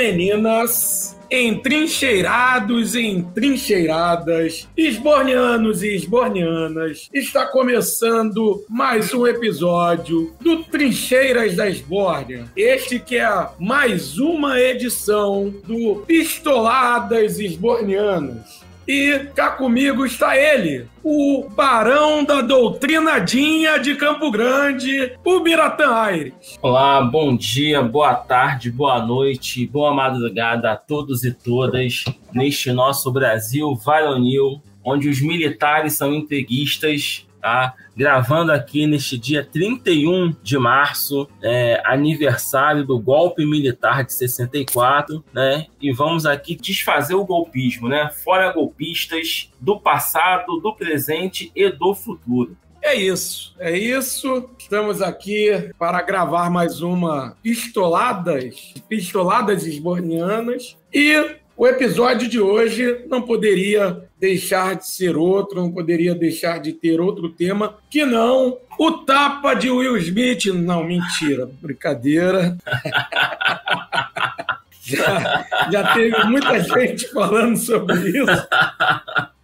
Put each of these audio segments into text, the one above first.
meninas, entrincheirados e entrincheiradas, esbornianos e esbornianas, está começando mais um episódio do Trincheiras da Esbórnia. Este que é mais uma edição do Pistoladas Esbornianas. E cá comigo está ele, o barão da doutrinadinha de Campo Grande, o Biratã Aires. Olá, bom dia, boa tarde, boa noite, boa madrugada a todos e todas neste nosso Brasil varonil, onde os militares são entreguistas tá? Gravando aqui neste dia 31 de março, é, aniversário do golpe militar de 64, né? E vamos aqui desfazer o golpismo, né? Fora golpistas do passado, do presente e do futuro. É isso, é isso. Estamos aqui para gravar mais uma Pistoladas, Pistoladas Esbornianas. E o episódio de hoje não poderia deixar de ser outro, não poderia deixar de ter outro tema que não o tapa de Will Smith. Não, mentira, brincadeira. já, já teve muita gente falando sobre isso.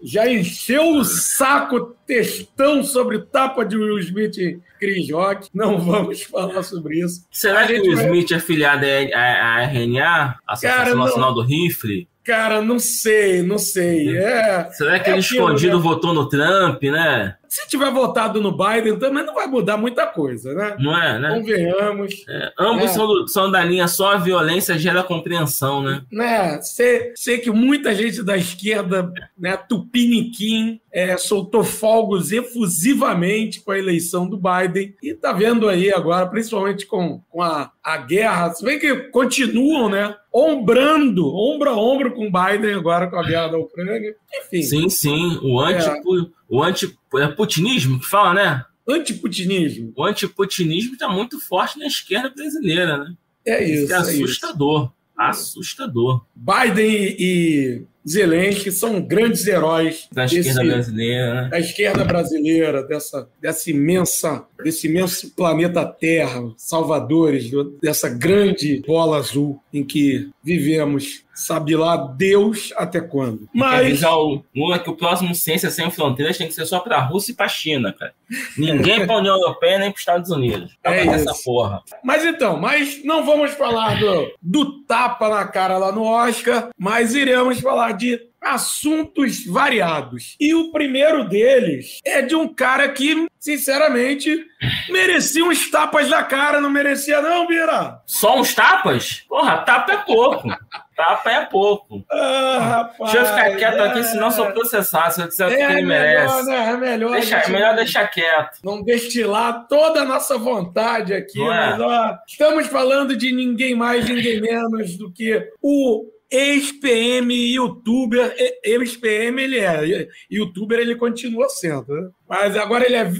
Já encheu o saco textão sobre tapa de Will Smith e Chris Rock. Não vamos falar sobre isso. Será que o Will vai... Smith é filiado à RNA, Associação Cara, Nacional do Rifle? Cara, não sei, não sei. É, Será que é ele escondido né? votou no Trump, né? Se tiver votado no Biden, também não vai mudar muita coisa, né? Não é, né? Convenhamos. É, ambos é. São, são da linha só a violência gera compreensão, né? né? Sei, sei que muita gente da esquerda, né, tupiniquim, é, soltou fogos efusivamente com a eleição do Biden e tá vendo aí agora, principalmente com, com a, a guerra, se bem que continuam, né? Ombrando, ombro a ombro com o Biden agora com a guerra da Ucrânia. Enfim. Sim, sim. O anti, é. O anti é putinismo que fala, né? Antiputinismo. O antiputinismo está muito forte na esquerda brasileira, né? É isso. É assustador. Isso. Assustador. Biden e Zelensky são grandes heróis da desse, esquerda brasileira, né? da esquerda brasileira, dessa, dessa imensa, desse imenso planeta Terra, salvadores dessa grande bola azul em que vivemos. Sabe lá Deus até quando. Mas o Lula que o próximo Ciência Sem Fronteiras tem que ser só para a Rússia e para a China, cara. Ninguém para a União Europeia nem para os Estados Unidos. É essa porra. Mas então, mas não vamos falar do, do tapa na cara lá no Oscar, mas iremos falar de assuntos variados. E o primeiro deles é de um cara que, sinceramente, merecia uns tapas na cara, não merecia, não, Bira? Só uns tapas? Porra, tapa é pouco. Tapa é pouco. Ah, rapaz, Deixa eu ficar quieto é... aqui, senão sou processado. Se eu disser é, que ele melhor, merece. Né? É melhor, deixa, gente... melhor deixar quieto. Não destilar toda a nossa vontade aqui. Não mas, é? ó, estamos falando de ninguém mais, ninguém menos do que o ex-PM youtuber, ex-PM ele é, youtuber ele continua sendo, né? mas agora ele é,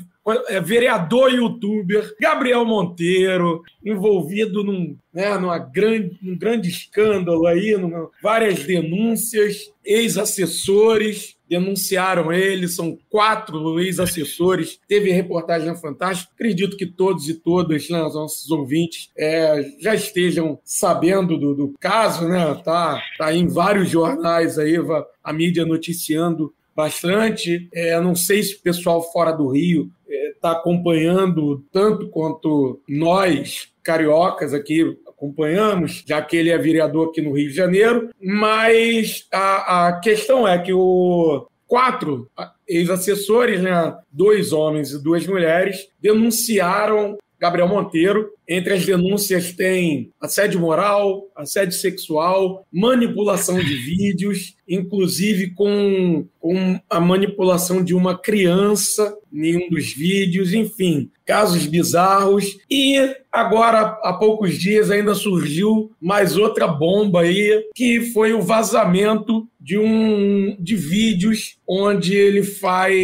vereador youtuber, Gabriel Monteiro, envolvido num, né, numa grande, num grande escândalo aí, numa, várias denúncias, ex-assessores, denunciaram ele, são quatro ex-assessores. Teve reportagem na Fantástico. Acredito que todos e todas, né, os nossos ouvintes, é, já estejam sabendo do, do, caso, né? Tá, tá em vários jornais aí, a mídia noticiando bastante. É, não sei se o pessoal fora do Rio está é, acompanhando tanto quanto nós, cariocas aqui, acompanhamos, já que ele é vereador aqui no Rio de Janeiro, mas a, a questão é que o quatro ex-assessores, né, dois homens e duas mulheres, denunciaram Gabriel Monteiro. Entre as denúncias tem assédio moral, assédio sexual, manipulação de vídeos, inclusive com, com a manipulação de uma criança em um dos vídeos, enfim, casos bizarros. E agora, há poucos dias, ainda surgiu mais outra bomba aí, que foi o vazamento de um de vídeos onde ele faz,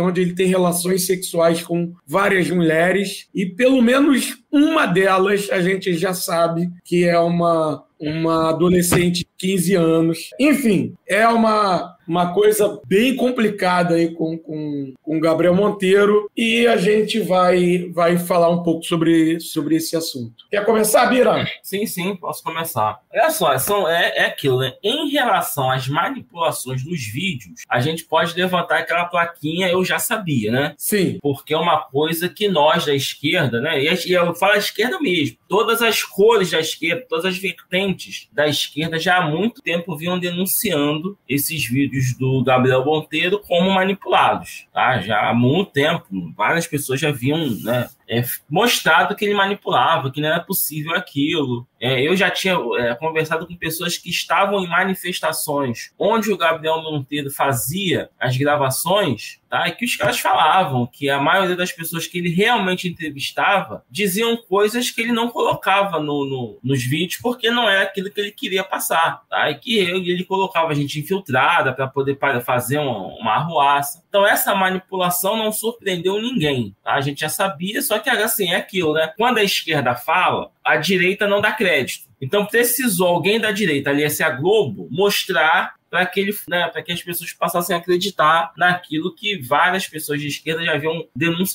onde ele tem relações sexuais com várias mulheres e pelo menos uma delas a gente já sabe que é uma uma adolescente de 15 anos. Enfim, é uma uma coisa bem complicada aí com, com, com Gabriel Monteiro e a gente vai, vai falar um pouco sobre, sobre esse assunto. Quer começar, Bira? Sim, sim, posso começar. Olha só, são, é, é aquilo, né? Em relação às manipulações dos vídeos, a gente pode levantar aquela plaquinha eu já sabia, né? Sim. Porque é uma coisa que nós da esquerda, né? E eu falo a esquerda mesmo, todas as cores da esquerda, todas as vertentes da esquerda já há muito tempo vinham denunciando esses vídeos vídeos do Gabriel Monteiro como manipulados. Tá? Já há muito tempo, várias pessoas já haviam né, é, mostrado que ele manipulava, que não era possível aquilo. É, eu já tinha é, conversado com pessoas que estavam em manifestações onde o Gabriel Monteiro fazia as gravações, tá? E que os caras falavam que a maioria das pessoas que ele realmente entrevistava diziam coisas que ele não colocava no, no nos vídeos porque não era aquilo que ele queria passar, tá? E que ele, ele colocava a gente infiltrada para poder fazer uma, uma arruaça. Então essa manipulação não surpreendeu ninguém, tá? A gente já sabia, só que assim é aquilo, né? Quando a esquerda fala, a direita não dá crédito. Então precisou alguém da direita, aliás, a Globo, mostrar para que, ele, né, que as pessoas passassem a acreditar naquilo que várias pessoas de esquerda já, haviam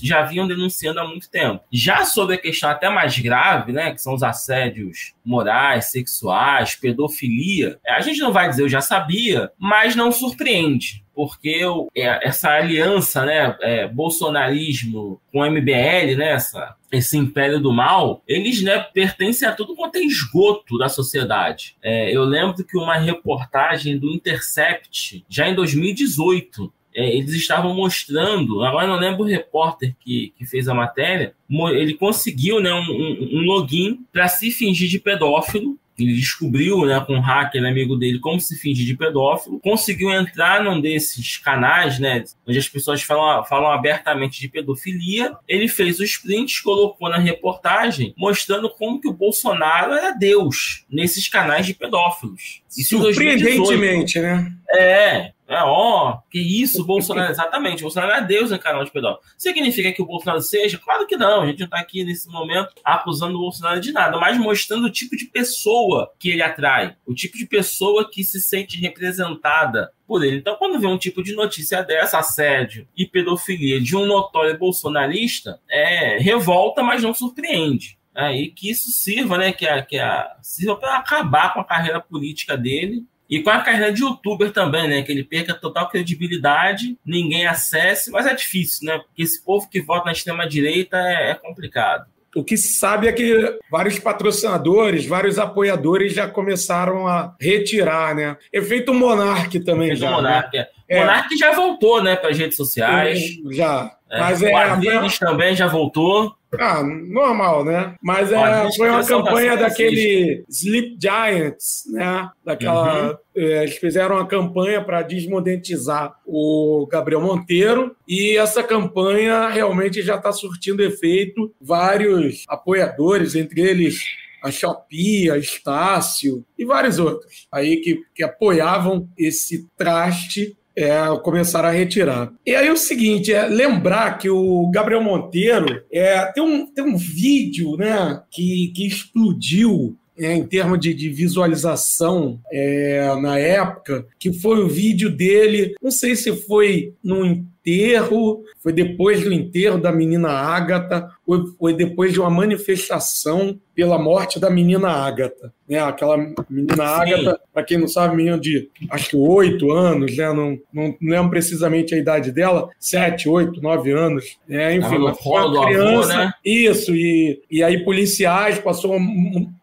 já vinham denunciando há muito tempo. Já sobre a questão até mais grave, né, que são os assédios morais, sexuais, pedofilia, a gente não vai dizer eu já sabia, mas não surpreende porque é, essa aliança, né, é, bolsonarismo com MBL, né, essa, esse império do mal, eles né, pertencem a tudo quanto é esgoto da sociedade. É, eu lembro que uma reportagem do Intercept, já em 2018, é, eles estavam mostrando, agora não lembro o repórter que, que fez a matéria, ele conseguiu né, um, um login para se fingir de pedófilo ele descobriu, né, com um hacker amigo dele, como se fingir de pedófilo, conseguiu entrar num desses canais, né, onde as pessoas falam, falam abertamente de pedofilia. Ele fez os prints, colocou na reportagem, mostrando como que o Bolsonaro era Deus nesses canais de pedófilos. Isso Surpreendentemente, né? É, é, ó, que isso, Bolsonaro. Exatamente, Bolsonaro é Deus em canal de pedófilo. Significa que o Bolsonaro seja? Claro que não. A gente não está aqui nesse momento acusando o Bolsonaro de nada, mas mostrando o tipo de pessoa que ele atrai, o tipo de pessoa que se sente representada por ele. Então, quando vê um tipo de notícia dessa, assédio e pedofilia de um notório bolsonarista, é revolta, mas não surpreende. É, e que isso sirva, né? Que, a, que a, sirva para acabar com a carreira política dele e com a carreira de youtuber também, né? Que ele perca total credibilidade, ninguém acesse, mas é difícil, né? Porque esse povo que vota na extrema-direita é, é complicado. O que se sabe é que vários patrocinadores, vários apoiadores já começaram a retirar, né? Efeito Monark também Efeito já. Né? Monark, né? é. Monark já voltou, né, para as redes sociais. Já. É. Mas é, o também já voltou. Ah, normal, né? Mas é, foi uma campanha daquele Sleep Giants, né? Daquela. Uhum. É, eles fizeram uma campanha para desmonetizar o Gabriel Monteiro e essa campanha realmente já está surtindo efeito. Vários apoiadores, entre eles a Shopee, a Estácio e vários outros aí que, que apoiavam esse traste é, começaram a retirar. E aí o seguinte, é lembrar que o Gabriel Monteiro é, tem, um, tem um vídeo né, que, que explodiu é, em termos de, de visualização é, na época, que foi o vídeo dele, não sei se foi no enterro, foi depois do enterro da menina Ágata, ou foi depois de uma manifestação pela morte da menina Ágata. Né? Aquela menina Ágata, para quem não sabe, menina de acho que oito anos, né? não, não lembro precisamente a idade dela, sete, oito, nove anos. Né? Enfim, uma, uma criança. Avô, né? Isso, e, e aí policiais passou,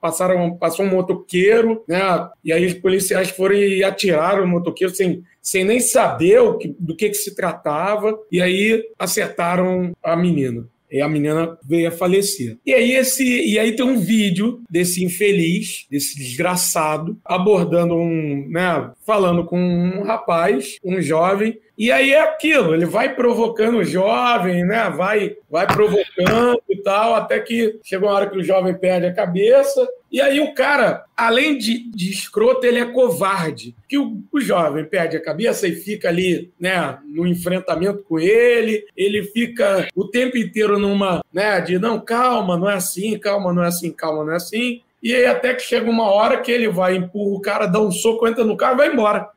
passaram, passou um motoqueiro, né? e aí os policiais foram e atiraram o motoqueiro sem sem nem saber o que, do que, que se tratava, e aí acertaram a menina. E a menina veio a falecer. E aí, esse, e aí tem um vídeo desse infeliz, desse desgraçado, abordando um, né, falando com um rapaz, um jovem, e aí é aquilo, ele vai provocando o jovem, né? Vai, vai provocando e tal, até que chega uma hora que o jovem perde a cabeça. E aí o cara, além de, de escroto, ele é covarde. Que o, o jovem perde a cabeça e fica ali, né, no enfrentamento com ele. Ele fica o tempo inteiro numa, né, de não, calma, não é assim, calma, não é assim, calma, não é assim. E aí até que chega uma hora que ele vai, empurra o cara, dá um soco, entra no carro e vai embora.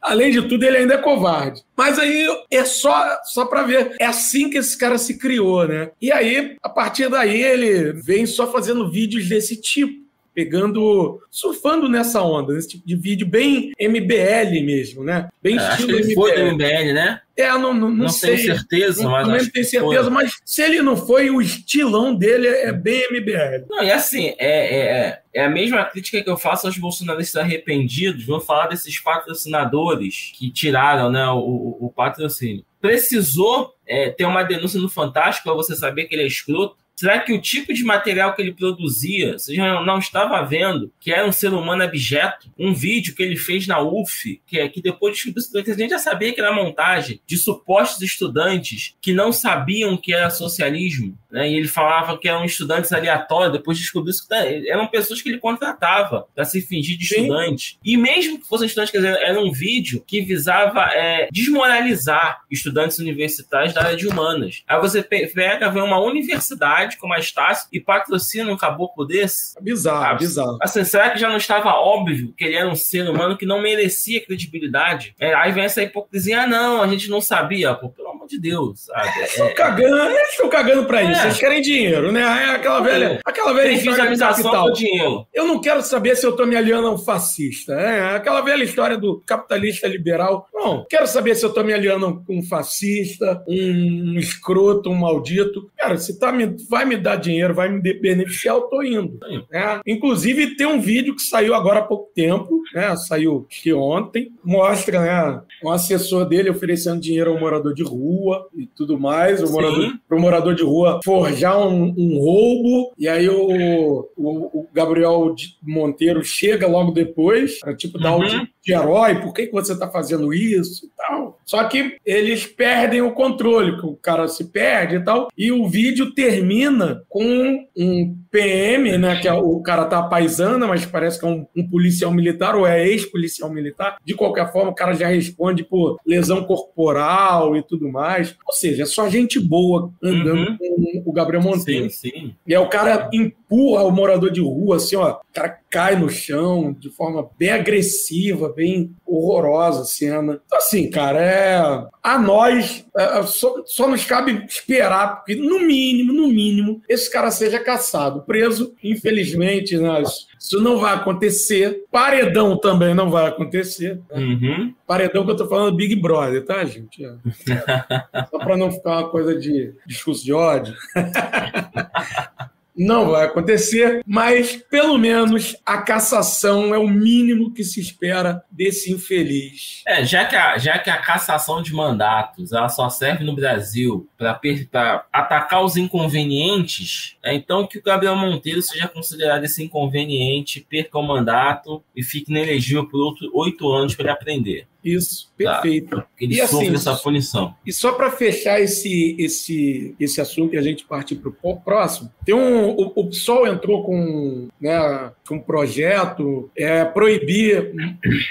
Além de tudo, ele ainda é covarde. Mas aí é só, só para ver. É assim que esse cara se criou, né? E aí, a partir daí, ele vem só fazendo vídeos desse tipo pegando, surfando nessa onda, nesse tipo de vídeo bem MBL mesmo, né? Bem é, estilo acho que ele MBL. foi do MBL, né? É, não, não, não, não sei. tenho certeza, não, mas. Não tenho certeza, foi. mas se ele não foi, o estilão dele é bem MBL. Não, e assim, é, é, é a mesma crítica que eu faço aos bolsonaristas arrependidos. Vou falar desses patrocinadores que tiraram né, o, o, o patrocínio. Precisou é, ter uma denúncia no Fantástico para você saber que ele é escroto? Será que o tipo de material que ele produzia, você já não estava vendo que era um ser humano abjeto? Um vídeo que ele fez na UF, que, é, que depois descobriu que a gente já sabia que era montagem de supostos estudantes que não sabiam que era socialismo, né? E ele falava que eram estudantes aleatórios, depois descobriu que eram pessoas que ele contratava para se fingir de Sim. estudante. E mesmo que fossem estudantes, quer dizer, era um vídeo que visava é, desmoralizar estudantes universitários da área de humanas. Aí você pega, vê uma universidade como a Estácio e patrocina um caboclo desse? É bizarro, ah, bizarro. Assim, será que já não estava óbvio que ele era um ser humano que não merecia credibilidade? É, aí vem essa hipocrisia, ah, não, a gente não sabia. Pô, pelo de Deus, sabe? É, estão é, cagando, eles estão cagando pra isso. É. Eles querem dinheiro, né? É aquela velha, aquela velha história do capital. dinheiro. Eu não quero saber se eu tô me aliando a um fascista. É aquela velha história do capitalista liberal. Não, quero saber se eu tô me aliando a um fascista, um escroto, um maldito. Cara, se tá me, vai me dar dinheiro, vai me beneficiar, eu tô indo. Né? Inclusive, tem um vídeo que saiu agora há pouco tempo, né? saiu que ontem, mostra né, um assessor dele oferecendo dinheiro ao morador de rua e tudo mais, o morador, pro morador de rua forjar um, um roubo, e aí o, o, o, Gabriel Monteiro chega logo depois, para tipo dar uhum. De herói, por que, que você está fazendo isso e tal. Só que eles perdem o controle, que o cara se perde e tal, e o vídeo termina com um PM, né, que é, o cara tá paisana, mas parece que é um, um policial militar ou é ex-policial militar. De qualquer forma, o cara já responde por lesão corporal e tudo mais. Ou seja, é só gente boa andando uhum. com o Gabriel Monteiro. Sim, sim. E aí o cara empurra o morador de rua, assim, ó, o cara cai no chão de forma bem agressiva, bem horrorosa a cena. Então, assim, cara, é. A nós é, é, só, só nos cabe esperar, porque, no mínimo, no mínimo, esse cara seja caçado, preso. Infelizmente, nós. Isso não vai acontecer. Paredão também não vai acontecer. Uhum. Paredão que eu tô falando Big Brother, tá, gente? É. Só para não ficar uma coisa de discurso de ódio. Não vai acontecer, mas pelo menos a cassação é o mínimo que se espera desse infeliz. É, já que a, já que a cassação de mandatos ela só serve no Brasil para atacar os inconvenientes, é então que o Gabriel Monteiro seja considerado esse inconveniente, perca o mandato e fique inelegível por oito anos para aprender. Isso, tá. perfeito. Tá. Ele e assim, essa punição. E só para fechar esse, esse, esse assunto e a gente partir para o próximo, tem um, o, o PSOL entrou com, né, com um projeto é, proibir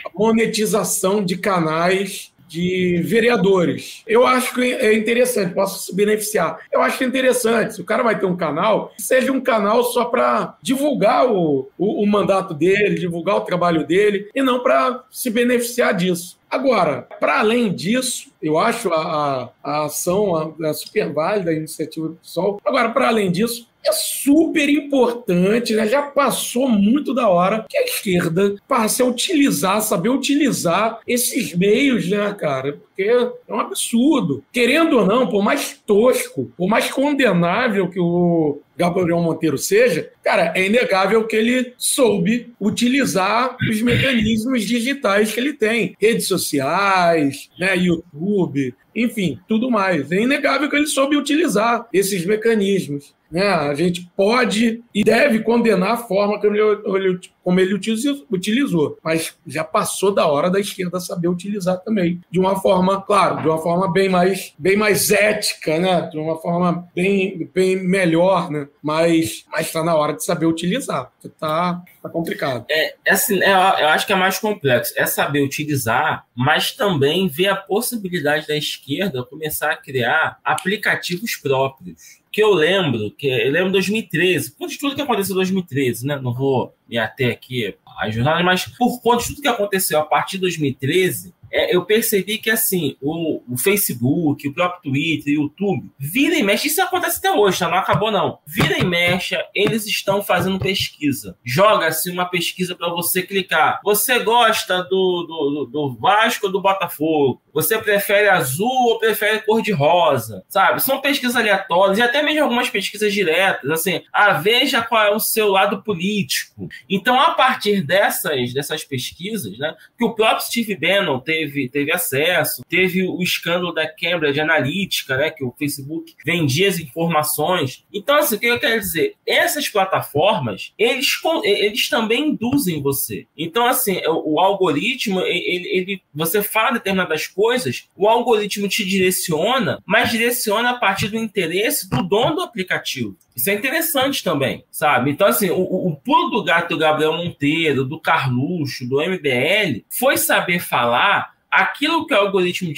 a monetização de canais de vereadores. Eu acho que é interessante, posso se beneficiar. Eu acho que é interessante. Se o cara vai ter um canal, seja um canal só para divulgar o, o, o, mandato dele, divulgar o trabalho dele, e não para se beneficiar disso. Agora, para além disso, eu acho a, a, a ação a, a super válida, a iniciativa do PSOL. Agora, para além disso, é super importante, né? já passou muito da hora que a esquerda passe a utilizar, saber utilizar esses meios, né, cara? Porque é um absurdo. Querendo ou não, por mais tosco, por mais condenável que o Gabriel Monteiro seja, cara, é inegável que ele soube utilizar os mecanismos digitais que ele tem. Redes sociais, né, YouTube, enfim, tudo mais. É inegável que ele soube utilizar esses mecanismos. Né? A gente pode e deve condenar a forma como ele, como ele utilizou, mas já passou da hora da esquerda saber utilizar também, de uma forma, claro, de uma forma bem mais, bem mais ética, né? de uma forma bem, bem melhor, né? mas está na hora de saber utilizar, está tá complicado. É, é assim, é, eu acho que é mais complexo, é saber utilizar, mas também ver a possibilidade da esquerda começar a criar aplicativos próprios que eu lembro que eu lembro 2013, por tudo que aconteceu em 2013, né? Não vou me ater aqui às jornadas, mas por conta de tudo que aconteceu a partir de 2013, é, eu percebi que assim, o, o, Facebook, o próprio Twitter, o YouTube, vira e mexe, isso acontece até hoje, tá? Não acabou, não. Vira e mexe, eles estão fazendo pesquisa. Joga-se uma pesquisa para você clicar. Você gosta do, do, do Vasco ou do Botafogo? Você prefere azul ou prefere cor de rosa? Sabe? São pesquisas aleatórias e até mesmo algumas pesquisas diretas, assim, ah, veja qual é o seu lado político. Então, a partir dessas, dessas pesquisas, né, que o próprio Steve Bannon teve, teve acesso. Teve o escândalo da Cambridge Analytica, né, que o Facebook vendia as informações. Então, assim, o que eu quero dizer? Essas plataformas, eles, eles também induzem você. Então, assim, o, o algoritmo, ele, ele, você fala determinadas coisas, o algoritmo te direciona, mas direciona a partir do interesse do dono do aplicativo. Isso é interessante também, sabe? Então, assim, o, o pulo do gato do Gabriel Monteiro, do Carluxo, do MBL, foi saber falar aquilo que o algoritmo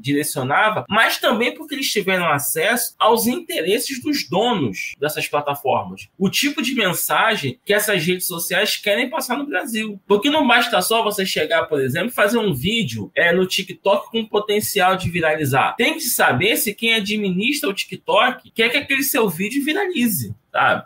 direcionava, mas também porque eles tiveram acesso aos interesses dos donos dessas plataformas. O tipo de mensagem que essas redes sociais querem passar no Brasil. Porque não basta só você chegar, por exemplo, fazer um vídeo é, no TikTok com potencial de viralizar. Tem que saber se quem administra o TikTok quer que aquele seu vídeo viralize.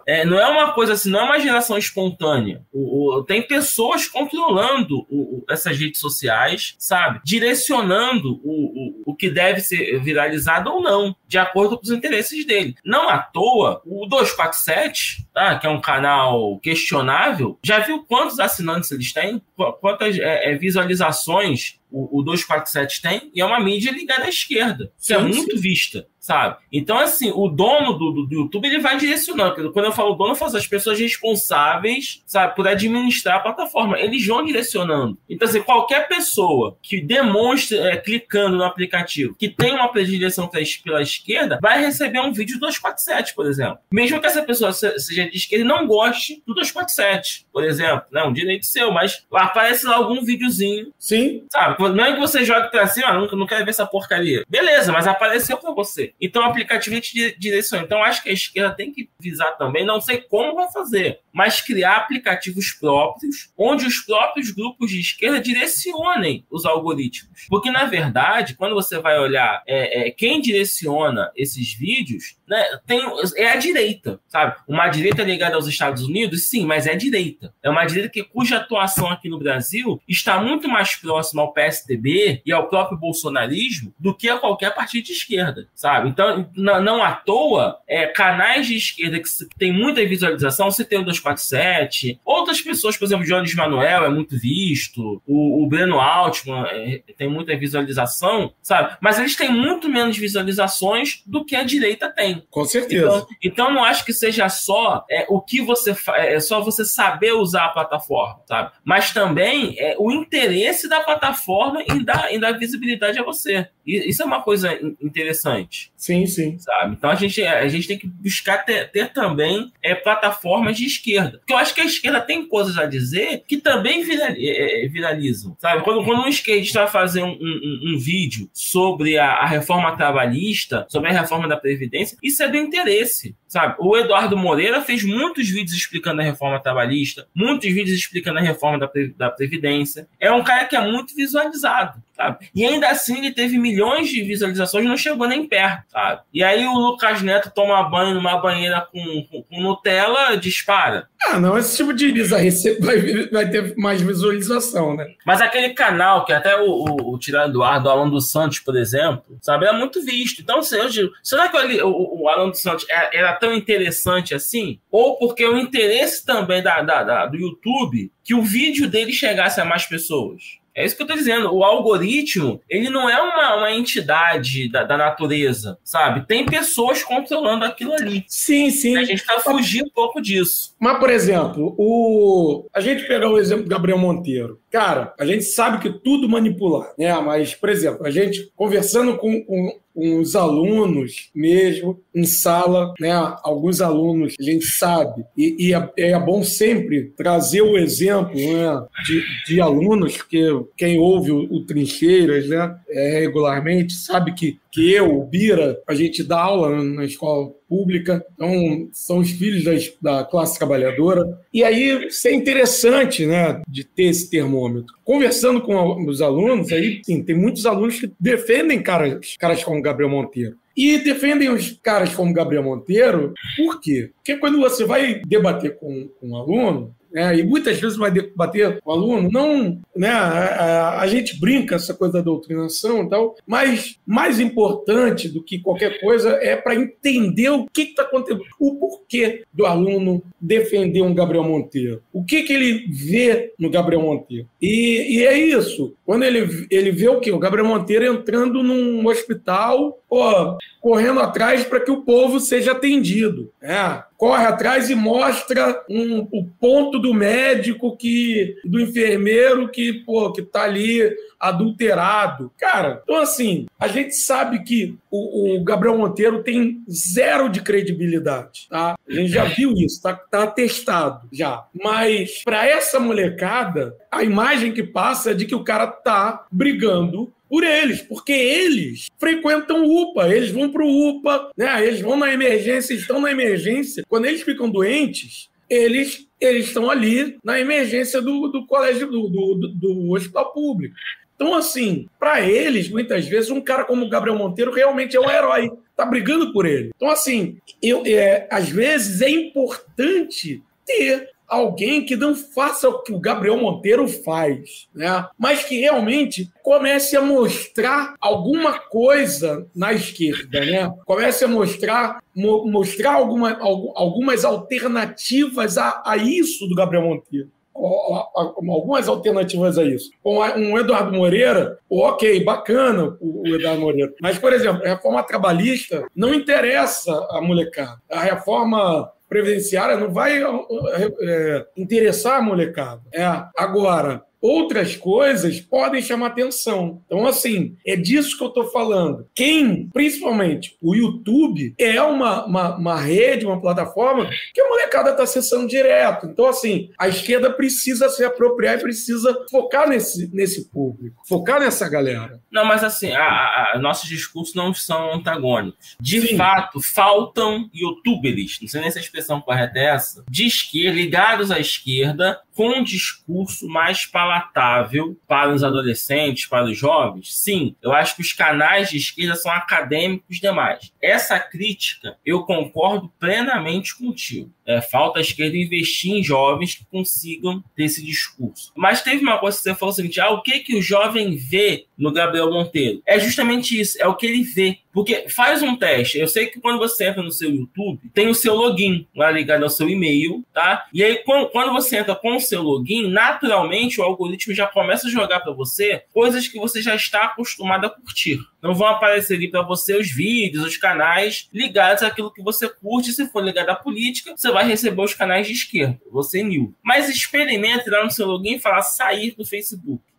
É, não é uma coisa assim, não é uma geração espontânea. O, o, tem pessoas controlando o, essas redes sociais, sabe? Direcionando o, o, que deve ser viralizado ou não, de acordo com os interesses dele. Não à toa, o 247, tá? que é um canal questionável, já viu quantos assinantes eles têm? Quantas é, é, visualizações o, o 247 tem? E é uma mídia ligada à esquerda, que é sim, é muito sim. vista sabe? Então, assim, o dono do, do, do, YouTube, ele vai direcionando. Quando eu falo dono, eu falo as pessoas responsáveis, sabe, por administrar a plataforma. Eles vão direcionando. Então, assim, qualquer pessoa que demonstre, é, clicando no aplicativo, que tem uma predileção pela esquerda, vai receber um vídeo do 247, por exemplo. Mesmo que essa pessoa seja de esquerda e não goste do 247, por exemplo. Não, um direito seu, mas aparece lá algum videozinho. Sim. Sabe? Não é que você jogue pra cima, ah, não, não quero ver essa porcaria. Beleza, mas apareceu pra você. Então o aplicativo te direciona. Então acho que a esquerda tem que visar também, não sei como vai fazer, mas criar aplicativos próprios, onde os próprios grupos de esquerda direcionem os algoritmos. Porque, na verdade, quando você vai olhar é, é, quem direciona esses vídeos, né, tem, é a direita, sabe? Uma direita ligada aos Estados Unidos, sim, mas é a direita. É uma direita que, cuja atuação aqui no Brasil está muito mais próxima ao PSDB e ao próprio bolsonarismo do que a qualquer partido de esquerda, sabe? Então, não, não à toa, é, canais de esquerda que tem muita visualização, você tem o 247, outras pessoas, por exemplo, Jones Manuel é muito visto, o, o Breno Altman é, tem muita visualização, sabe? Mas eles têm muito menos visualizações do que a direita tem. Com certeza. Então, então não acho que seja só é, o que você faz, é só você saber usar a plataforma, sabe? Mas também é, o interesse da plataforma em dar, em dar visibilidade a você. Isso é uma coisa interessante. Sim, sim. Sabe? Então a gente, a gente tem que buscar ter, ter também é, plataformas de esquerda. Porque eu acho que a esquerda tem coisas a dizer que também é, é, viralizam. Sabe? Quando, quando um esquerdista vai fazer um, um, um vídeo sobre a, a, reforma trabalhista, sobre a reforma da Previdência, isso é do interesse. Sabe? O Eduardo Moreira fez muitos vídeos explicando a reforma trabalhista, muitos vídeos explicando a reforma da, da Previdência. É um cara que é muito visualizado. Sabe? E ainda assim ele teve milhões de visualizações e não chegou nem perto, sabe? E aí o Lucas Neto toma banho numa banheira com, com, com Nutella, dispara. Ah, não, esse tipo de bizarrice vai, vai ter mais visualização, né? Mas aquele canal, que até o, o, o Tirado Eduardo, o Alan dos Santos, por exemplo, sabe, é muito visto. Então, assim, eu digo, será que o, o, o Alan dos Santos era, era, tão interessante assim? Ou porque o interesse também da, da, da, do YouTube que o vídeo dele chegasse a mais pessoas? É isso que eu tô dizendo. O algoritmo, ele não é uma, uma entidade da, da natureza, sabe? Tem pessoas controlando aquilo ali. Sim, sim. A gente tá fugindo um pouco disso. Mas, por exemplo, o... a gente pegar o exemplo do Gabriel Monteiro. Cara, a gente sabe que tudo manipular, né? Mas, por exemplo, a gente conversando com, com com os alunos mesmo, em sala, né? Alguns alunos a gente sabe, e, e é, é, bom sempre trazer o exemplo né? de, de alunos, porque quem ouve o, o Trincheiras né? É, regularmente sabe que que eu, o Bira, a gente dá aula na escola pública, então são os filhos da, da classe trabalhadora. E aí isso é interessante, né, de ter esse termômetro. Conversando com os alunos, aí sim, tem muitos alunos que defendem caras, caras como Gabriel Monteiro. E defendem os caras como Gabriel Monteiro, por quê? Porque quando você vai debater com, com um aluno, é, e muitas vezes vai debater com o aluno, não, né, a, a, a, gente brinca essa coisa da doutrinação e tal, mas mais importante do que qualquer coisa é para entender o que está acontecendo, o porquê do aluno defender um Gabriel Monteiro, o que, que ele vê no Gabriel Monteiro. E, e é isso, quando ele, ele vê o quê? O Gabriel Monteiro entrando num hospital, pô, correndo atrás para que o povo seja atendido. É, corre atrás e mostra um, o ponto do médico que do enfermeiro que pô que tá ali adulterado. Cara, então assim, a gente sabe que o, o Gabriel Monteiro tem zero de credibilidade, tá? A gente já viu isso, tá, tá testado já. Mas para essa molecada, a imagem que passa é de que o cara tá brigando por eles, porque eles frequentam UPA, eles vão para o UPA, né? eles vão na emergência, estão na emergência. Quando eles ficam doentes, eles, eles estão ali na emergência do, do colégio, do, do, do hospital público. Então, assim, para eles, muitas vezes, um cara como o Gabriel Monteiro realmente é um herói, tá brigando por ele. Então, assim, eu, é, às vezes é importante ter alguém que não faça o que o Gabriel Monteiro faz, né? mas que realmente comece a mostrar alguma coisa na esquerda, né? comece a mostrar, mo mostrar alguma, algumas alternativas a, a isso do Gabriel Monteiro algumas alternativas a isso. Um Eduardo Moreira, ok, bacana o Eduardo Moreira. Mas, por exemplo, a reforma trabalhista não interessa a molecada. A reforma previdenciária não vai é, interessar a molecada. É. Agora, outras coisas podem chamar atenção. Então, assim, é disso que eu estou falando. Quem, principalmente o YouTube, é uma, uma, uma rede, uma plataforma que a molecada está acessando direto. Então, assim, a esquerda precisa se apropriar e precisa focar nesse, nesse público, focar nessa galera. Não, mas assim, a, a, nossos discursos não são antagônicos. De Sim. fato, faltam youtubers, não sei nem se a expressão correta é essa, de esquerda, ligados à esquerda, com um discurso mais palatável para os adolescentes, para os jovens, sim, eu acho que os canais de esquerda são acadêmicos demais. Essa crítica eu concordo plenamente contigo. É, falta a esquerda investir em jovens que consigam ter esse discurso. Mas teve uma coisa que você falou o seguinte: ah, o que, que o jovem vê no Gabriel Monteiro? É justamente isso, é o que ele vê. Porque faz um teste. Eu sei que quando você entra no seu YouTube, tem o seu login lá ligado ao seu e-mail, tá? E aí, quando você entra com o seu login, naturalmente o algoritmo já começa a jogar para você coisas que você já está acostumado a curtir. Não vão aparecer ali para você os vídeos, os canais ligados àquilo que você curte. Se for ligado à política, você vai receber os canais de esquerda, você new. Mas experimente lá no seu login e falar sair do Facebook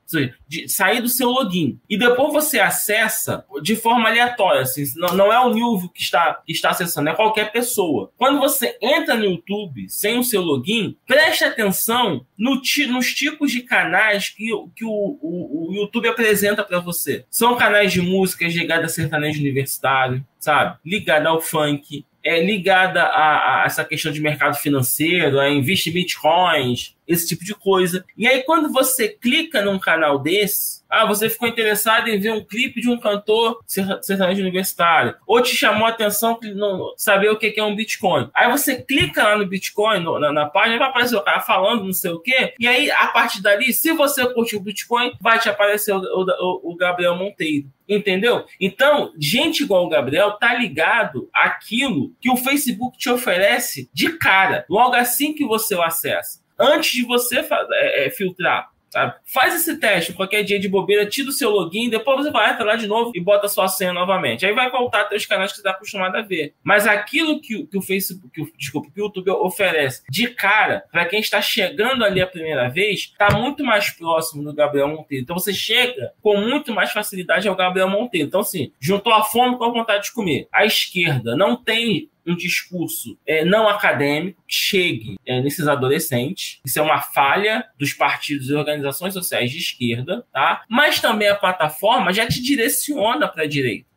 de sair do seu login. E depois você acessa de forma aleatória. Assim, não, não é o Nilvio que está, que está acessando, é qualquer pessoa. Quando você entra no YouTube sem o seu login, preste atenção no, nos tipos de canais que, que o, o, o YouTube apresenta para você. São canais de música ligados a sertanejo universitário, sabe? Ligado ao funk, é ligada a, a, essa questão de mercado financeiro, a investir bitcoins, esse tipo de coisa. E aí, quando você clica num canal desse, ah, você ficou interessado em ver um clipe de um cantor sertanejo universitário, ou te chamou a atenção não saber o que é um Bitcoin. Aí você clica lá no Bitcoin, na, na, página, vai aparecer o cara falando não sei o quê, e aí, a partir dali, se você curtir o Bitcoin, vai te aparecer o, o, o Gabriel Monteiro. Entendeu? Então, gente igual o Gabriel tá ligado àquilo que o Facebook te oferece de cara, logo assim que você o acessa antes de você é, é, filtrar. Sabe? Faz esse teste qualquer dia de bobeira, tira o seu login, depois você vai entrar lá de novo e bota sua senha novamente. Aí vai voltar até os canais que você está acostumado a ver. Mas aquilo que, que o Facebook, que o, desculpa, que o YouTube oferece de cara, para quem está chegando ali a primeira vez, está muito mais próximo do Gabriel Monteiro. Então você chega com muito mais facilidade ao Gabriel Monteiro. Então, assim, juntou a fome com a vontade de comer. A esquerda não tem um discurso é, não acadêmico que chegue é, nesses adolescentes. Isso é uma falha dos partidos e organizações sociais de esquerda, tá? Mas também a plataforma já te direciona para a direita.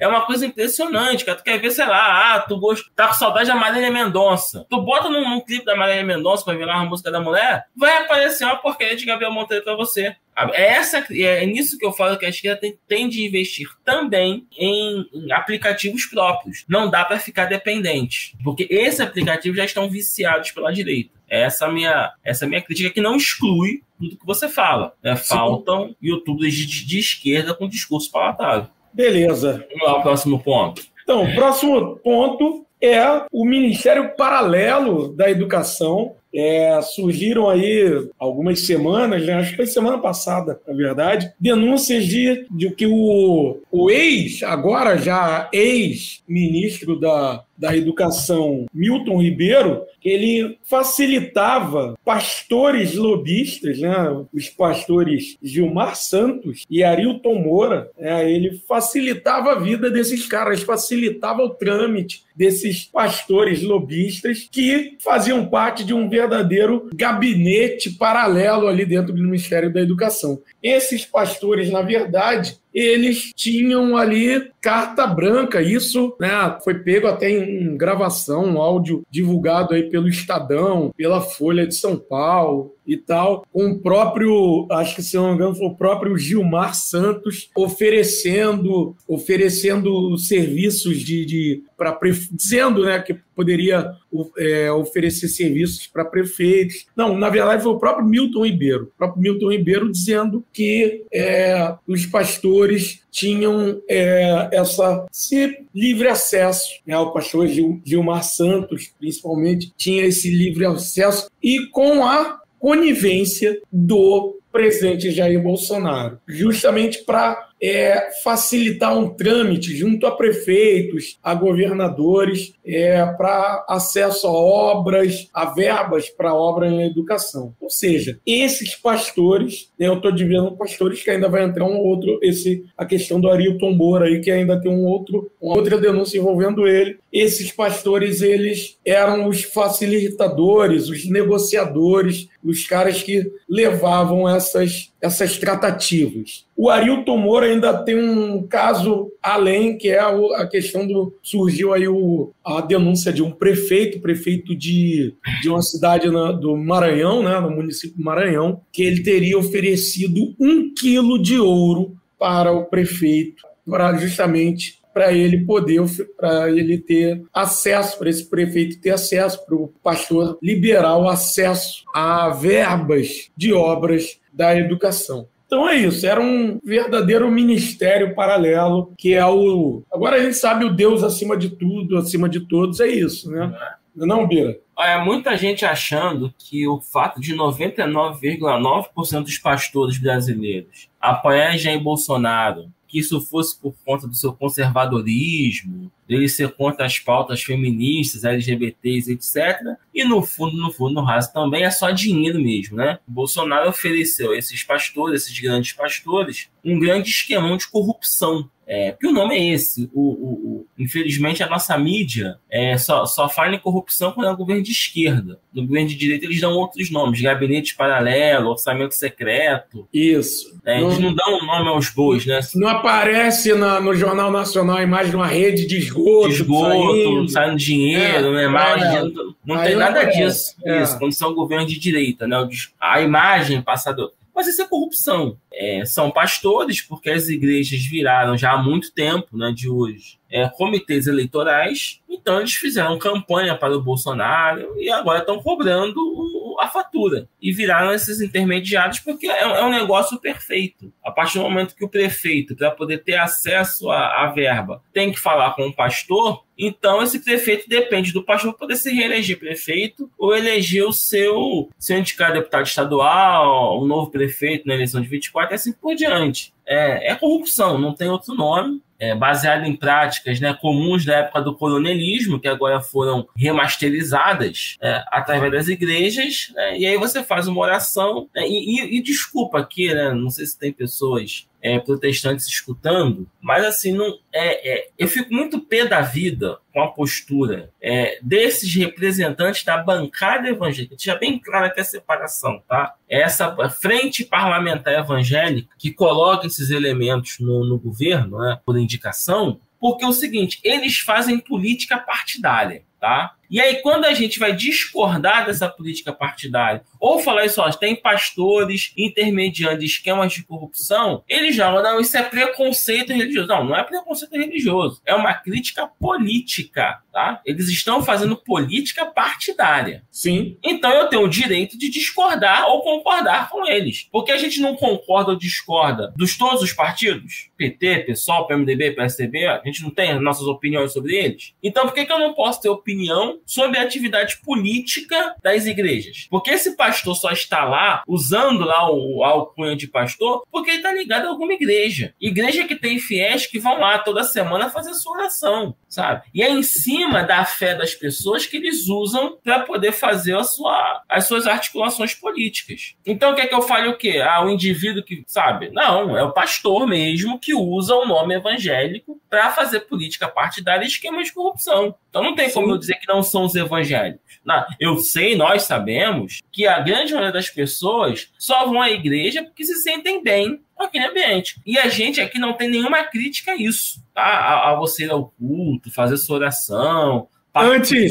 É uma coisa impressionante, cara. Tu quer ver, sei lá, ah, tu gosta, tá com saudade da Marília Mendonça. Tu bota num, num clipe da Marília Mendonça pra virar uma música da mulher, vai aparecer uma porcaria de Gabriel Monteiro pra você. É, essa, é nisso que eu falo que a esquerda tem, tem de investir também em, em aplicativos próprios. Não dá para ficar dependente, porque esses aplicativos já estão viciados pela direita. Essa é minha, essa minha crítica que não exclui tudo que você fala. Né? Faltam youtubers de, de esquerda com discurso palatável. Beleza. Vamos lá, próximo ponto. Então, o próximo ponto é o Ministério Paralelo da Educação, é, surgiram aí algumas semanas, né? acho que foi semana passada, na verdade, denúncias de, de que o, o ex, agora já ex-ministro da, da Educação, Milton Ribeiro, ele facilitava pastores lobistas, né? os pastores Gilmar Santos e Arilton Moura, né? ele facilitava a vida desses caras, facilitava o trâmite desses pastores lobistas que faziam parte de um verdadeiro gabinete paralelo ali dentro do Ministério da Educação. Esses pastores, na verdade, eles tinham ali carta branca. Isso né, foi pego até em gravação, um áudio divulgado aí pelo Estadão, pela Folha de São Paulo e tal, com o próprio, acho que se não me engano, foi o próprio Gilmar Santos oferecendo, oferecendo serviços de, de para dizendo, né, que poderia é, oferecer serviços para prefeitos. Não, na verdade foi o próprio Milton Ribeiro, o próprio Milton Ribeiro dizendo que é, os pastores tinham é, essa, esse livre acesso. Né? O pastor Gil, Gilmar Santos, principalmente, tinha esse livre acesso e com a conivência do presidente Jair Bolsonaro, justamente para é, facilitar um trâmite junto a prefeitos, a governadores, é, para acesso a obras, a verbas para obras na educação. Ou seja, esses pastores, né, eu estou devendo pastores que ainda vai entrar um outro, esse, a questão do Arilton Moura aí, que ainda tem um outro, uma outra denúncia envolvendo ele. Esses pastores, eles eram os facilitadores, os negociadores, os caras que levavam essas, essas tratativas. O Arilton Moura ainda tem um caso além, que é a, questão do. Surgiu aí o, a denúncia de um prefeito, prefeito de, de uma cidade na, do Maranhão, né, no município do Maranhão, que ele teria oferecido um quilo de ouro para o prefeito, para justamente para ele poder, para ele ter acesso, para esse prefeito ter acesso, para o pastor liberar o acesso a verbas de obras da educação. Então é isso, era um verdadeiro ministério paralelo, que é o. Agora a gente sabe o Deus acima de tudo, acima de todos, é isso, né? Não, é Bira? Olha, muita gente achando que o fato de 99,9% dos pastores brasileiros apoiarem Jair Bolsonaro, que isso fosse por conta do seu conservadorismo, dele ser contra as pautas feministas, LGBTs, etc. E no fundo, no fundo, no raso também é só dinheiro mesmo, né? O Bolsonaro ofereceu a esses pastores, esses grandes pastores, um grande esquemão de corrupção. É, porque o nome é esse. O, o, o infelizmente, a nossa mídia é, só, só fala em corrupção quando é um governo de esquerda. No governo de direita, eles dão outros nomes: gabinete paralelo, orçamento secreto. Isso. É, não, eles não dão nome aos bois, né? Não aparece na, no Jornal Nacional a imagem de uma rede de esgoto. De esgoto, saindo, saindo dinheiro, é, né? Mais é, não tem nada disso. É. Isso, quando são governos de direita, né? A imagem passada mas isso é corrupção. É, são pastores, porque as igrejas viraram já há muito tempo, né, de hoje, é, comitês eleitorais, então eles fizeram campanha para o Bolsonaro e agora estão cobrando a fatura. E viraram esses intermediários porque é, é, um negócio perfeito. A partir do momento que o prefeito, para poder ter acesso à, à verba, tem que falar com o pastor, então, esse prefeito depende do pastor poder se reeleger prefeito ou eleger o seu, seu indicado deputado estadual, um novo prefeito na eleição de 24 e assim por diante. É, é corrupção, não tem outro nome é, baseado em práticas né, comuns da época do coronelismo, que agora foram remasterizadas é, através das igrejas, né, e aí você faz uma oração, né, e, e, e, desculpa aqui, né, não sei se tem pessoas é, protestantes escutando, mas assim, não é, é, eu fico muito pé da vida com a postura é, desses representantes da bancada evangélica. Deixa bem clara que a separação, tá? É essa frente parlamentar evangélica que coloca esses elementos no, no governo, né, por indicação, porque é o seguinte, eles fazem política partidária, tá? E aí, quando a gente vai discordar dessa política partidária, ou falar isso, ó, tem pastores intermediando esquemas de corrupção, eles já não, isso é preconceito religioso. Não, não é preconceito religioso, é uma crítica política, tá? Eles estão fazendo política partidária. Sim. Então eu tenho o direito de discordar ou concordar com eles. Porque a gente não concorda ou discorda dos todos os partidos, PT, PSOL, PMDB, PSDB, a gente não tem nossas opiniões sobre eles. Então por que, que eu não posso ter opinião sobre a atividade política das igrejas. Porque esse pastor só está lá, usando lá o, alcunha de pastor, porque ele está ligado a alguma igreja. Igreja que tem fiéis que vão lá toda semana fazer sua oração, sabe? E é em cima da fé das pessoas que eles usam para poder fazer a sua, as suas articulações políticas. Então, quer que eu fale o quê? Ah, o indivíduo que, sabe? Não, é o pastor mesmo que usa o nome evangélico para fazer política partidária e esquema de corrupção. Então não tem Sim. como eu dizer que não são os evangélicos. Não, eu sei, nós sabemos que a grande maioria das pessoas só vão à igreja porque se sentem bem aquele ambiente. E a gente aqui não tem nenhuma crítica a isso, tá? A, a você ir ao culto, fazer sua oração, antes,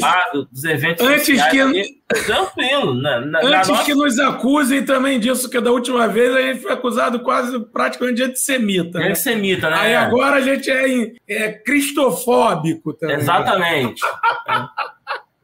dos eventos antes que ali, tranquilo na, na, antes na que nos acusem também disso que da última vez a gente foi acusado quase praticamente de antissemita né? antissemita né aí agora a gente é, é cristofóbico também exatamente.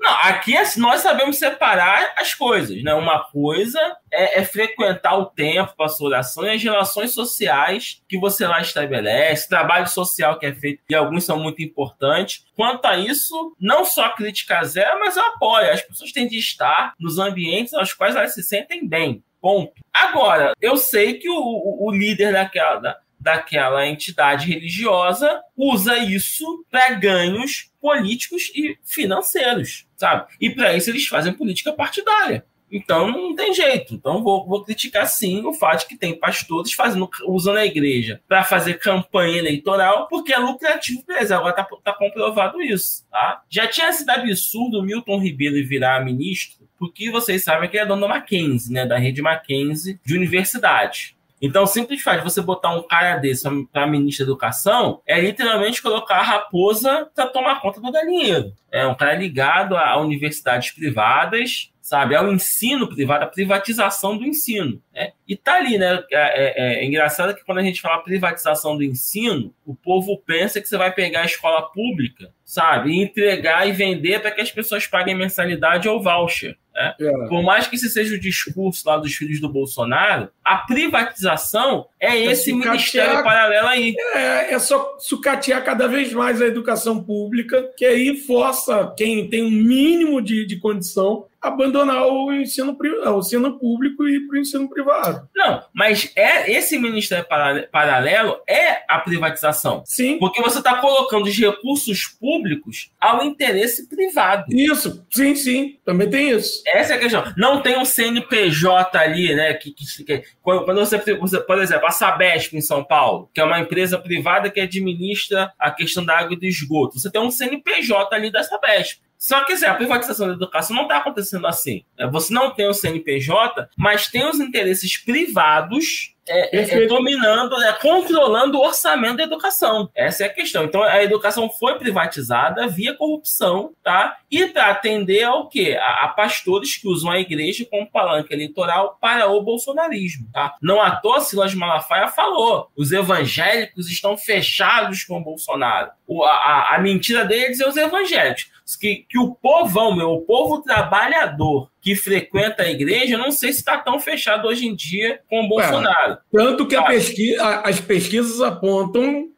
Não, aqui é, nós sabemos separar as coisas, né? Uma coisa é, é frequentar o tempo para a oração e as relações sociais que você lá estabelece, trabalho social que é feito, e alguns são muito importantes. Quanto a isso, não só crítica zero, mas eu apoio. As pessoas têm de estar nos ambientes aos quais elas se sentem bem. Ponto. Agora, eu sei que o, o, o líder daquela, daquela entidade religiosa usa isso para ganhos políticos e financeiros, sabe? E para isso eles fazem política partidária. Então não tem jeito. Então vou, vou criticar sim o fato de que tem pastores fazendo, usando a igreja para fazer campanha eleitoral, porque é lucrativo para eles. Agora está tá comprovado isso. Tá? Já tinha sido absurdo o Milton Ribeiro virar ministro, porque vocês sabem que ele é dono da Mackenzie, né? Da rede Mackenzie de universidade. Então, o simples fato de você botar um cara desse para ministra da Educação é literalmente colocar a raposa para tomar conta do galinheiro. É um cara ligado a universidades privadas sabe? É o ensino privado, a privatização do ensino. Né? E tá ali, né? É, é, é, engraçado que quando a gente fala privatização do ensino, o povo pensa que você vai pegar a escola pública, sabe? E entregar e vender para que as pessoas paguem mensalidade ou voucher. Né? É. Por mais que esse seja o discurso lá dos filhos do Bolsonaro, a privatização é, é esse ministério paralelo aí. É, é só sucatear cada vez mais a educação pública, que aí força quem tem um mínimo de, de condição abandonar o ensino, o ensino público e ir para o ensino privado. Não, mas é esse ministério paralelo é a privatização. Sim. Porque você está colocando os recursos públicos ao interesse privado. Isso, sim, sim. Também tem isso. Essa é a questão. Não tem um CNPJ ali, né? Que, que, que quando você, você, por exemplo, a Sabesp em São Paulo, que é uma empresa privada que administra a questão da água e do esgoto, você tem um CNPJ ali da Sabesp. Só que assim, a privatização da educação não está acontecendo assim. Você não tem o CNPJ, mas tem os interesses privados é, é, dominando, é, controlando o orçamento da educação. Essa é a questão. Então, a educação foi privatizada via corrupção, tá? E para atender ao quê? A, a, pastores que usam a igreja como palanque eleitoral para o bolsonarismo, tá? Não à toa, Silas Malafaia falou, os evangélicos estão fechados com o Bolsonaro. O, a, a mentira deles é os evangélicos. Que, que o povão, meu, o povo trabalhador, que frequenta a igreja, não sei se está tão fechado hoje em dia com o Bolsonaro. Tanto que pesquisa, as pesquisas apontam,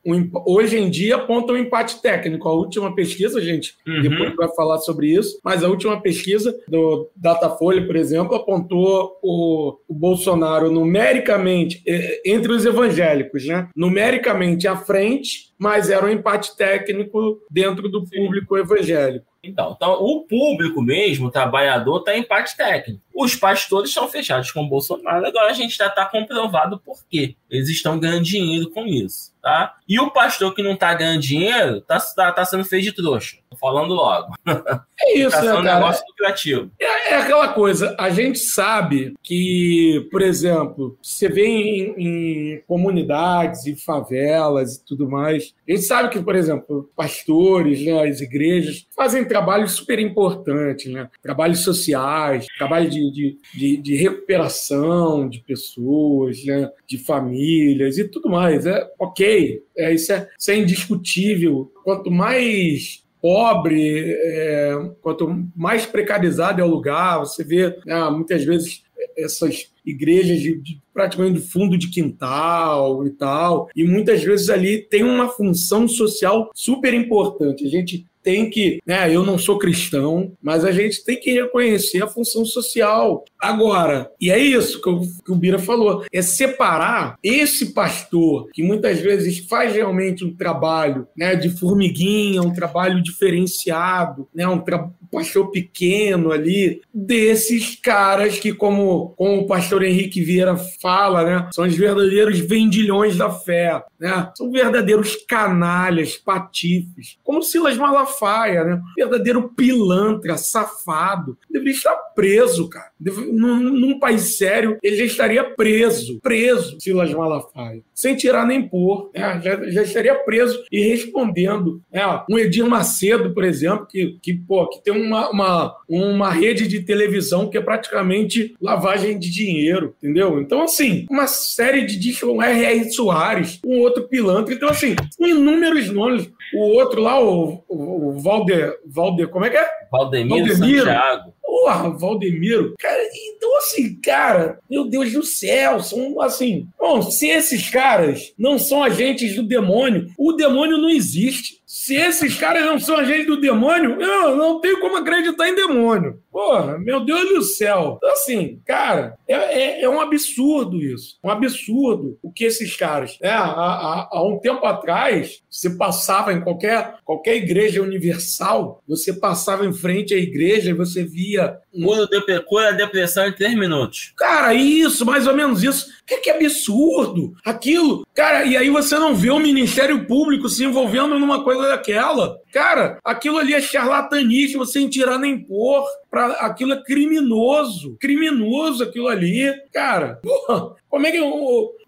hoje em dia, apontam um empate técnico. A última pesquisa, gente, uhum. depois vai falar sobre isso, mas a última pesquisa do Datafolha, por exemplo, apontou o, o Bolsonaro numericamente, entre os evangélicos, né? Numericamente à frente, mas era um empate técnico dentro do público evangélico. Então, então, o público mesmo, o trabalhador, está em parte técnico. Os pastores estão fechados com o Bolsonaro. Agora a gente já está comprovado por quê. Eles estão ganhando dinheiro com isso, tá? E o pastor que não está ganhando dinheiro está tá, tá sendo feito de trouxa. Tô falando logo. É isso, tá né, sendo um cara? negócio lucrativo. É, é aquela coisa, a gente sabe que, por exemplo, você vê em, em comunidades, em favelas e tudo mais, a gente sabe que, por exemplo, pastores, né, as igrejas fazem trabalhos super importantes, né? trabalhos sociais, trabalho de, de, de, de recuperação de pessoas, né? de famílias e tudo mais. É ok, é, isso, é, isso é indiscutível. Quanto mais pobre, é, quanto mais precarizado é o lugar, você vê né, muitas vezes essas igrejas de, de, praticamente fundo de quintal e tal, e muitas vezes ali tem uma função social super importante. A gente tem que, né, eu não sou cristão, mas a gente tem que reconhecer a função social. Agora, e é isso que, eu, que o Bira falou, é separar esse pastor que muitas vezes faz realmente um trabalho, né, de formiguinha, um trabalho diferenciado, né, um tra pastor pequeno ali, desses caras que, como, como o pastor Henrique Vieira fala, né, são os verdadeiros vendilhões da fé, né, são verdadeiros canalhas, patifes, como Silas Malafaia, né, verdadeiro pilantra, safado, deveria estar preso, cara. Num, num país sério, ele já estaria preso, preso, Silas Malafaia, sem tirar nem pôr, né, já, já estaria preso e respondendo. Né, um Edir Macedo, por exemplo, que, que, pô, que tem uma, uma, uma rede de televisão que é praticamente lavagem de dinheiro, entendeu? Então, assim, uma série de discos, um R.R. Soares, um outro pilantra. Então, assim, inúmeros nomes. O outro lá, o, o, o Valder, Valder, como é que é? Valdemiro, Valdemiro. Santiago. Porra, Valdemiro. Cara, então, assim, cara, meu Deus do céu, são assim. Bom, se esses caras não são agentes do demônio, o demônio não existe. Se esses caras não são agentes do demônio, eu não tenho como acreditar em demônio. Porra, meu Deus do céu. Então, assim, cara, é, é, é um absurdo isso. Um absurdo o que esses caras. Né? Há, há, há, um tempo atrás, você passava em qualquer, qualquer igreja universal, você passava em frente à igreja e você via. Cura, de, cura a depressão em três minutos. Cara, isso, mais ou menos isso. Que, que absurdo! Aquilo. Cara, e aí você não vê o Ministério Público se envolvendo numa coisa daquela. Cara, aquilo ali é charlatanismo sem tirar nem pôr. Aquilo é criminoso. Criminoso aquilo ali. Cara, porra, como é que.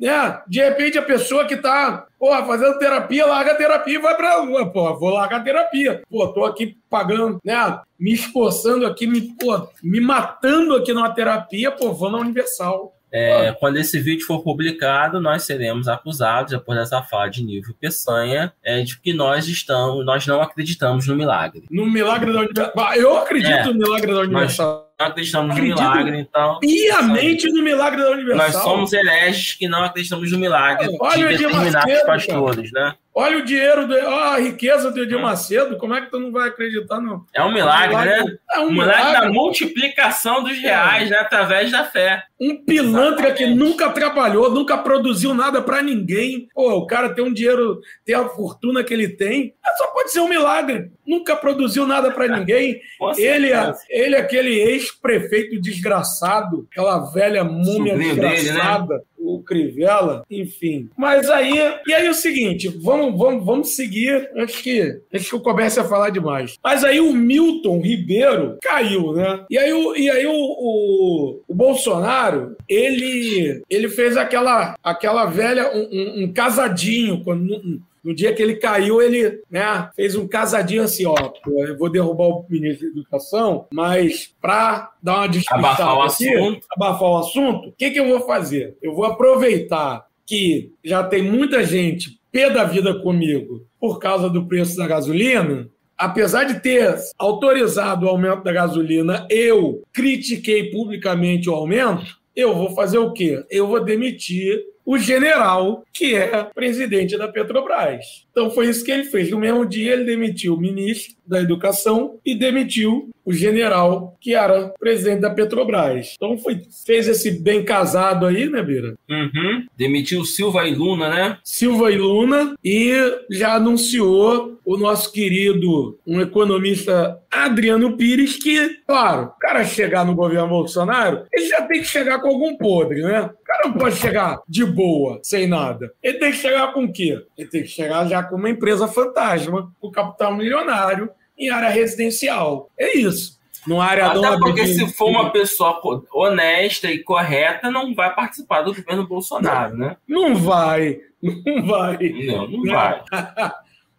Né, de repente a pessoa que tá Porra, fazendo terapia, larga a terapia e vai pra rua. Pô, vou largar a terapia. Pô, tô aqui pagando, né? Me esforçando aqui, me, pô, me matando aqui numa terapia, pô, vou na Universal. É, quando esse vídeo for publicado, nós seremos acusados, depois dessa fala de nível Peçanha, é, de que nós estamos, nós não acreditamos no milagre. No milagre da. Eu acredito é, no milagre da Universal. Nós não acreditamos no milagre, então. Piamente no milagre da Universal. Nós somos hereges que não acreditamos no milagre Olha de determinados pastores, cara. né? Olha o dinheiro, do, olha a riqueza do Edir Macedo, como é que tu não vai acreditar no. É um milagre, é um milagre né? É um milagre, milagre da multiplicação dos reais, é. né? Através da fé. Um pilantra Exatamente. que nunca trabalhou, nunca produziu nada para ninguém. Pô, o cara tem um dinheiro, tem a fortuna que ele tem. Só pode ser um milagre. Nunca produziu nada para ninguém. ele, é, ele é aquele ex-prefeito desgraçado, aquela velha múmia Sobrinho desgraçada. Dele, né? O Crivella, enfim. Mas aí, e aí o seguinte, vamos, vamos, vamos seguir antes que, antes que eu comece a falar demais. Mas aí o Milton Ribeiro caiu, né? E aí o, e aí o, o, o Bolsonaro, ele, ele fez aquela, aquela velha, um, um, um casadinho, quando, no dia que ele caiu, ele né, fez um casadinho assim, ó, eu vou derrubar o ministro da Educação, mas para dar uma despistada abafar o aqui, assunto. abafar o assunto, o que, que eu vou fazer? Eu vou aproveitar que já tem muita gente pé da vida comigo por causa do preço da gasolina, apesar de ter autorizado o aumento da gasolina, eu critiquei publicamente o aumento, eu vou fazer o quê? Eu vou demitir o general que é presidente da Petrobras. Então foi isso que ele fez. No mesmo dia, ele demitiu o ministro da Educação e demitiu o general que era presidente da Petrobras. Então foi, fez esse bem casado aí, né, Bira? Uhum. Demitiu Silva e Luna, né? Silva e Luna e já anunciou o nosso querido, um economista Adriano Pires, que, claro, o cara chegar no governo Bolsonaro, ele já tem que chegar com algum podre, né? O cara não pode chegar de boa, sem nada. Ele tem que chegar com o quê? Ele tem que chegar já com uma empresa fantasma, com capital milionário, em área residencial. É isso. No área Até porque de... se for uma pessoa honesta e correta, não vai participar do governo Bolsonaro, né? Não vai, não vai. Não, não vai.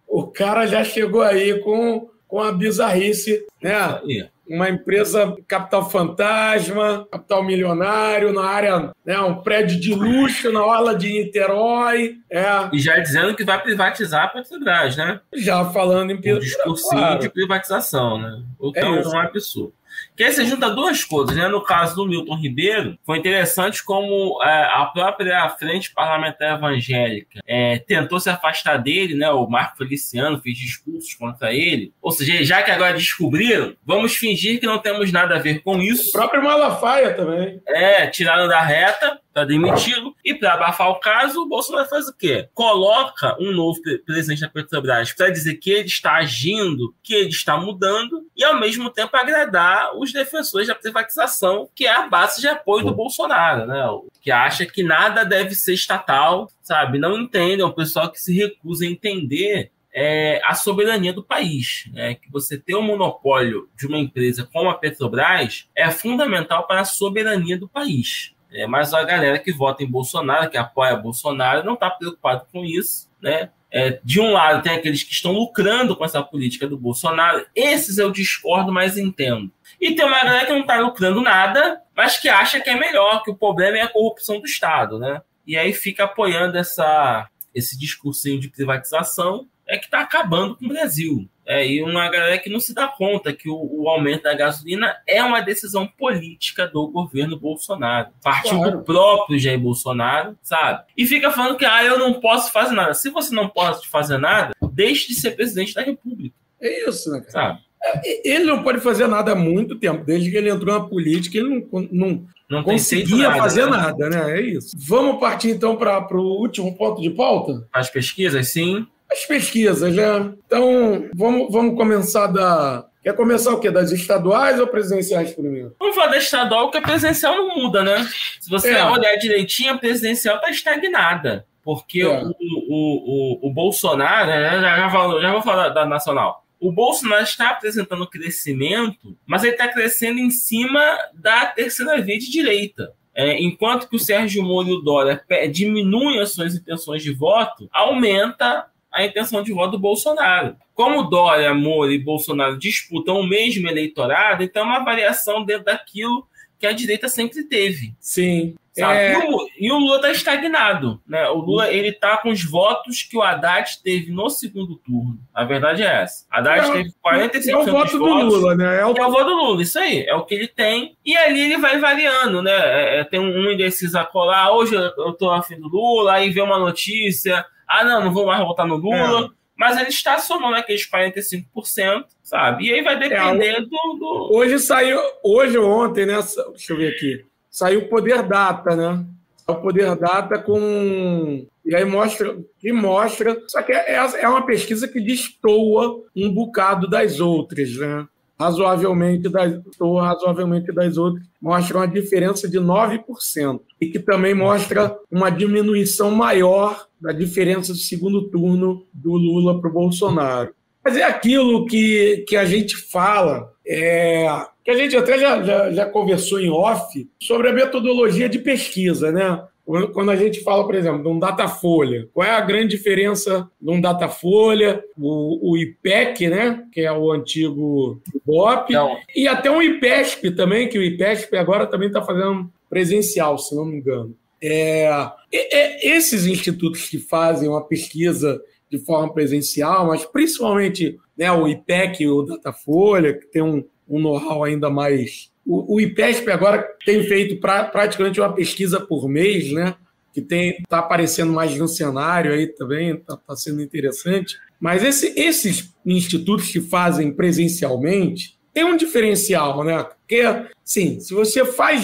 o cara já chegou aí com, com a bizarrice, né? Uma empresa capital fantasma, capital milionário, na área, né, um prédio de luxo na orla de Niterói. É. E já dizendo que vai privatizar a Petrobras, né? Já falando em um discursinho claro. de privatização, né? O que é, é um absurdo. Que aí você junta duas coisas, né? No caso do Milton Ribeiro, foi interessante como é, a própria Frente Parlamentar Evangélica é, tentou se afastar dele, né? O Marco Feliciano fez discursos contra ele. Ou seja, já que agora descobriram, vamos fingir que não temos nada a ver com isso. O próprio Malafaia também. É, tiraram da reta para demiti-lo. E para abafar o caso, o Bolsonaro faz o quê? Coloca um novo presidente da Petrobras para dizer que ele está agindo, que ele está mudando, e ao mesmo tempo agradar os defensores da privatização, que é a base de apoio do Bolsonaro, né? Que acha que nada deve ser estatal, sabe? Não entendem, é o pessoal que se recusa a entender é, a soberania do país. Né? Que você ter o um monopólio de uma empresa como a Petrobras é fundamental para a soberania do país. É, mas a galera que vota em Bolsonaro, que apoia Bolsonaro, não está preocupado com isso. Né? É, de um lado, tem aqueles que estão lucrando com essa política do Bolsonaro. Esses eu discordo, mas entendo. E tem uma galera que não está lucrando nada, mas que acha que é melhor, que o problema é a corrupção do Estado. Né? E aí fica apoiando essa, esse discursinho de privatização é que está acabando com o Brasil. É, e uma galera que não se dá conta que o, o, aumento da gasolina é uma decisão política do governo Bolsonaro. Partiu claro. do próprio Jair Bolsonaro, sabe? E fica falando que ah, eu não posso fazer nada. Se você não pode fazer nada, deixe de ser presidente da República. É isso, né, cara? Sabe? É, ele não pode fazer nada há muito tempo. Desde que ele entrou na política, ele não, não, não conseguia nada, fazer né? nada, né? É isso. Vamos partir então para o último ponto de pauta? As pesquisas, sim. As pesquisas, né? Então, vamos, vamos começar da. Quer começar o quê? Das estaduais ou presidenciais primeiro? Vamos falar da estadual, porque a presidencial não muda, né? Se você é. olhar direitinho, a presidencial está estagnada. Porque é. o, o, o, o, Bolsonaro, né? já, já, vou, já vou falar da nacional. O Bolsonaro está apresentando crescimento, mas ele está crescendo em cima da terceira via de direita. É, enquanto que o Sérgio Moro e o Dória diminuem as suas intenções de voto, aumenta a intenção de voto do Bolsonaro. Como Dória, Moro e Bolsonaro disputam o mesmo eleitorado, então é uma variação dentro daquilo que a direita sempre teve. Sim. É... E, o, Lula está estagnado. Né? O Lula ele tá com os votos que o Haddad teve no segundo turno. A verdade é essa. Haddad é, teve 45% é o voto do votos, Lula, né? É o... é o voto do Lula, isso aí. É o que ele tem. E ali ele vai variando, né? É, é tem um indeciso a colar. Hoje eu estou afim do Lula, aí vê uma notícia ah, não, não vou mais votar no Lula. É. Mas ele estacionou naqueles 45%, sabe? E aí vai depender é, do, do, Hoje saiu, hoje ou ontem, né? Deixa eu ver aqui. Saiu o Poder Data, né? O Poder Data com. E aí mostra, que mostra. Só que é, é uma pesquisa que destoa um bocado das outras, né? Razoavelmente das, ou razoavelmente das outras, mostra uma diferença de 9%, e que também mostra uma diminuição maior da diferença do segundo turno do Lula para o Bolsonaro. Mas é aquilo que, que a gente fala, é, que a gente até já, já, já conversou em off, sobre a metodologia de pesquisa, né? Quando a gente fala, por exemplo, de um Datafolha, qual é a grande diferença de um Datafolha, o, o IPEC, né, que é o antigo BOP, não. e até um IPESP também, que o IPESP agora também está fazendo presencial, se não me engano. É, é, esses institutos que fazem uma pesquisa de forma presencial, mas principalmente né, o IPEC e o Datafolha, que tem um, um know-how ainda mais o, o IPESP agora tem feito pra, praticamente uma pesquisa por mês, né? Que está aparecendo mais no cenário aí também, está tá sendo interessante. Mas esse, esses institutos que fazem presencialmente tem um diferencial, né? Porque, sim, se você faz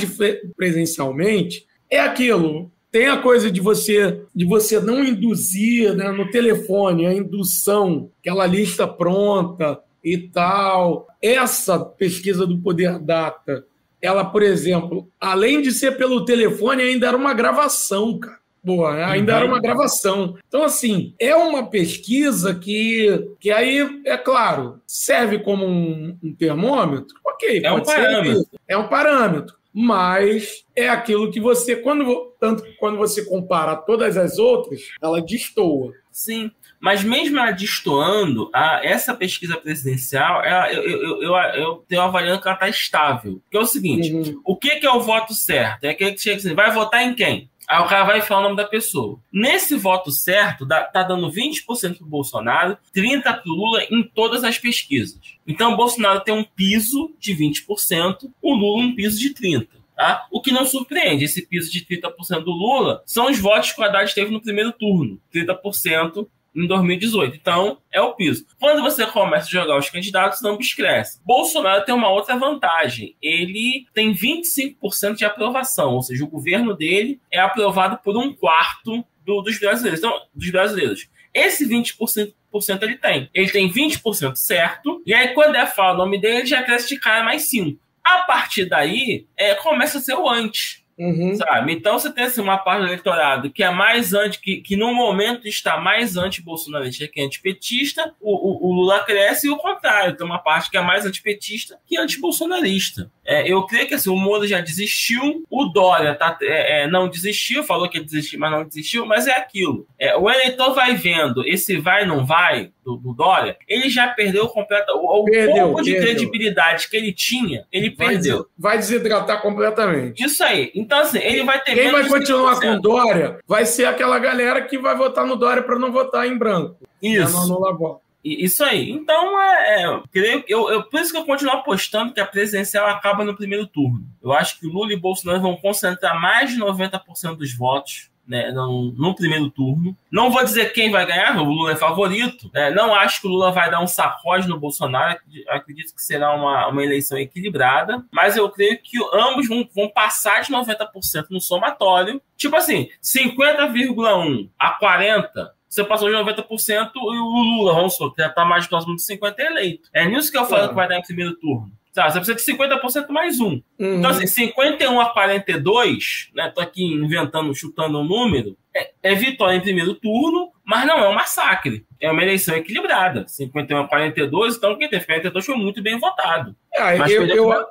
presencialmente, é aquilo. Tem a coisa de você de você não induzir né, no telefone a indução, aquela lista pronta, e tal. Essa pesquisa do Poder Data, ela, por exemplo, além de ser pelo telefone, ainda era uma gravação, cara. Boa, ainda uhum. era uma gravação. Então, assim, é uma pesquisa que, que aí, é claro, serve como um, um termômetro. Ok, é um parâmetro. É um parâmetro. Mas é aquilo que você, quando, tanto quando você compara todas as outras, ela destoa. Sim. Mas mesmo ela destoando, a, essa pesquisa presidencial, ela, eu, eu, eu, eu, tenho avaliando que ela está estável. Que é o seguinte: uhum. o que, que, é o voto certo? É aquele que chega assim, vai votar em quem? Aí o cara vai falar o nome da pessoa. Nesse voto certo, dá, tá dando 20% pro Bolsonaro, 30% pro Lula em todas as pesquisas. Então o Bolsonaro tem um piso de 20%, o Lula um piso de 30%. Tá? O que não surpreende, esse piso de 30% do Lula são os votos que o Haddad teve no primeiro turno. 30% em 2018. Então, é o piso. Quando você começa a jogar os candidatos, ambos crescem. Bolsonaro tem uma outra vantagem. Ele tem 25% de aprovação, ou seja, o governo dele é aprovado por um quarto do, dos brasileiros. Então, dos brasileiros. Esse 20% ele tem. Ele tem 20% certo, e aí quando é falar o nome dele, ele já cresce de cara mais 5. A partir daí, é, começa a ser o antes. Uhum. Sabe? Então você tem assim, uma parte do eleitorado que é mais anti, que, que no momento está mais anti-bolsonarista que antipetista, o, o, o, Lula cresce e o contrário, tem uma parte que é mais antipetista que antibolsonarista. É, eu creio que assim, o Moro já desistiu, o Dória tá, é, é, não desistiu, falou que ia desistir, mas não desistiu, mas é aquilo. É, o eleitor vai vendo esse vai não vai do, do Dória, ele já perdeu completo o, perdeu, pouco de perdeu. credibilidade que ele tinha, ele vai perdeu. vai desidratar completamente. Isso aí. Então, assim, ele vai ter. Quem vai continuar com o Dória vai ser aquela galera que vai votar no Dória para não votar em branco. Isso. Não, não isso aí. Então, é, é, creio, eu, eu, por isso que eu continuo apostando que a presidencial acaba no primeiro turno. Eu acho que Lula e Bolsonaro vão concentrar mais de 90% dos votos né, no, no, primeiro turno. Não vou dizer quem vai ganhar, o Lula é favorito. Né? Não acho que o Lula vai dar um sacode no Bolsonaro. Acredito que será uma, uma eleição equilibrada. Mas eu creio que ambos vão, vão passar de 90% no somatório. Tipo assim, 50,1 a 40% você passou de 90% e o Lula, vamos supor, já está mais próximo de 50% é eleito. É nisso que eu falo é. que vai dar em primeiro turno. Tá, você precisa de 50% mais um. Uhum. Então, assim, 51 a 42, né? Tô aqui inventando, chutando um número, é, é, vitória em primeiro turno, mas não é um massacre. É uma eleição equilibrada. 51 a 42, então quem teve 42 foi muito bem votado. É, mas eu, eu,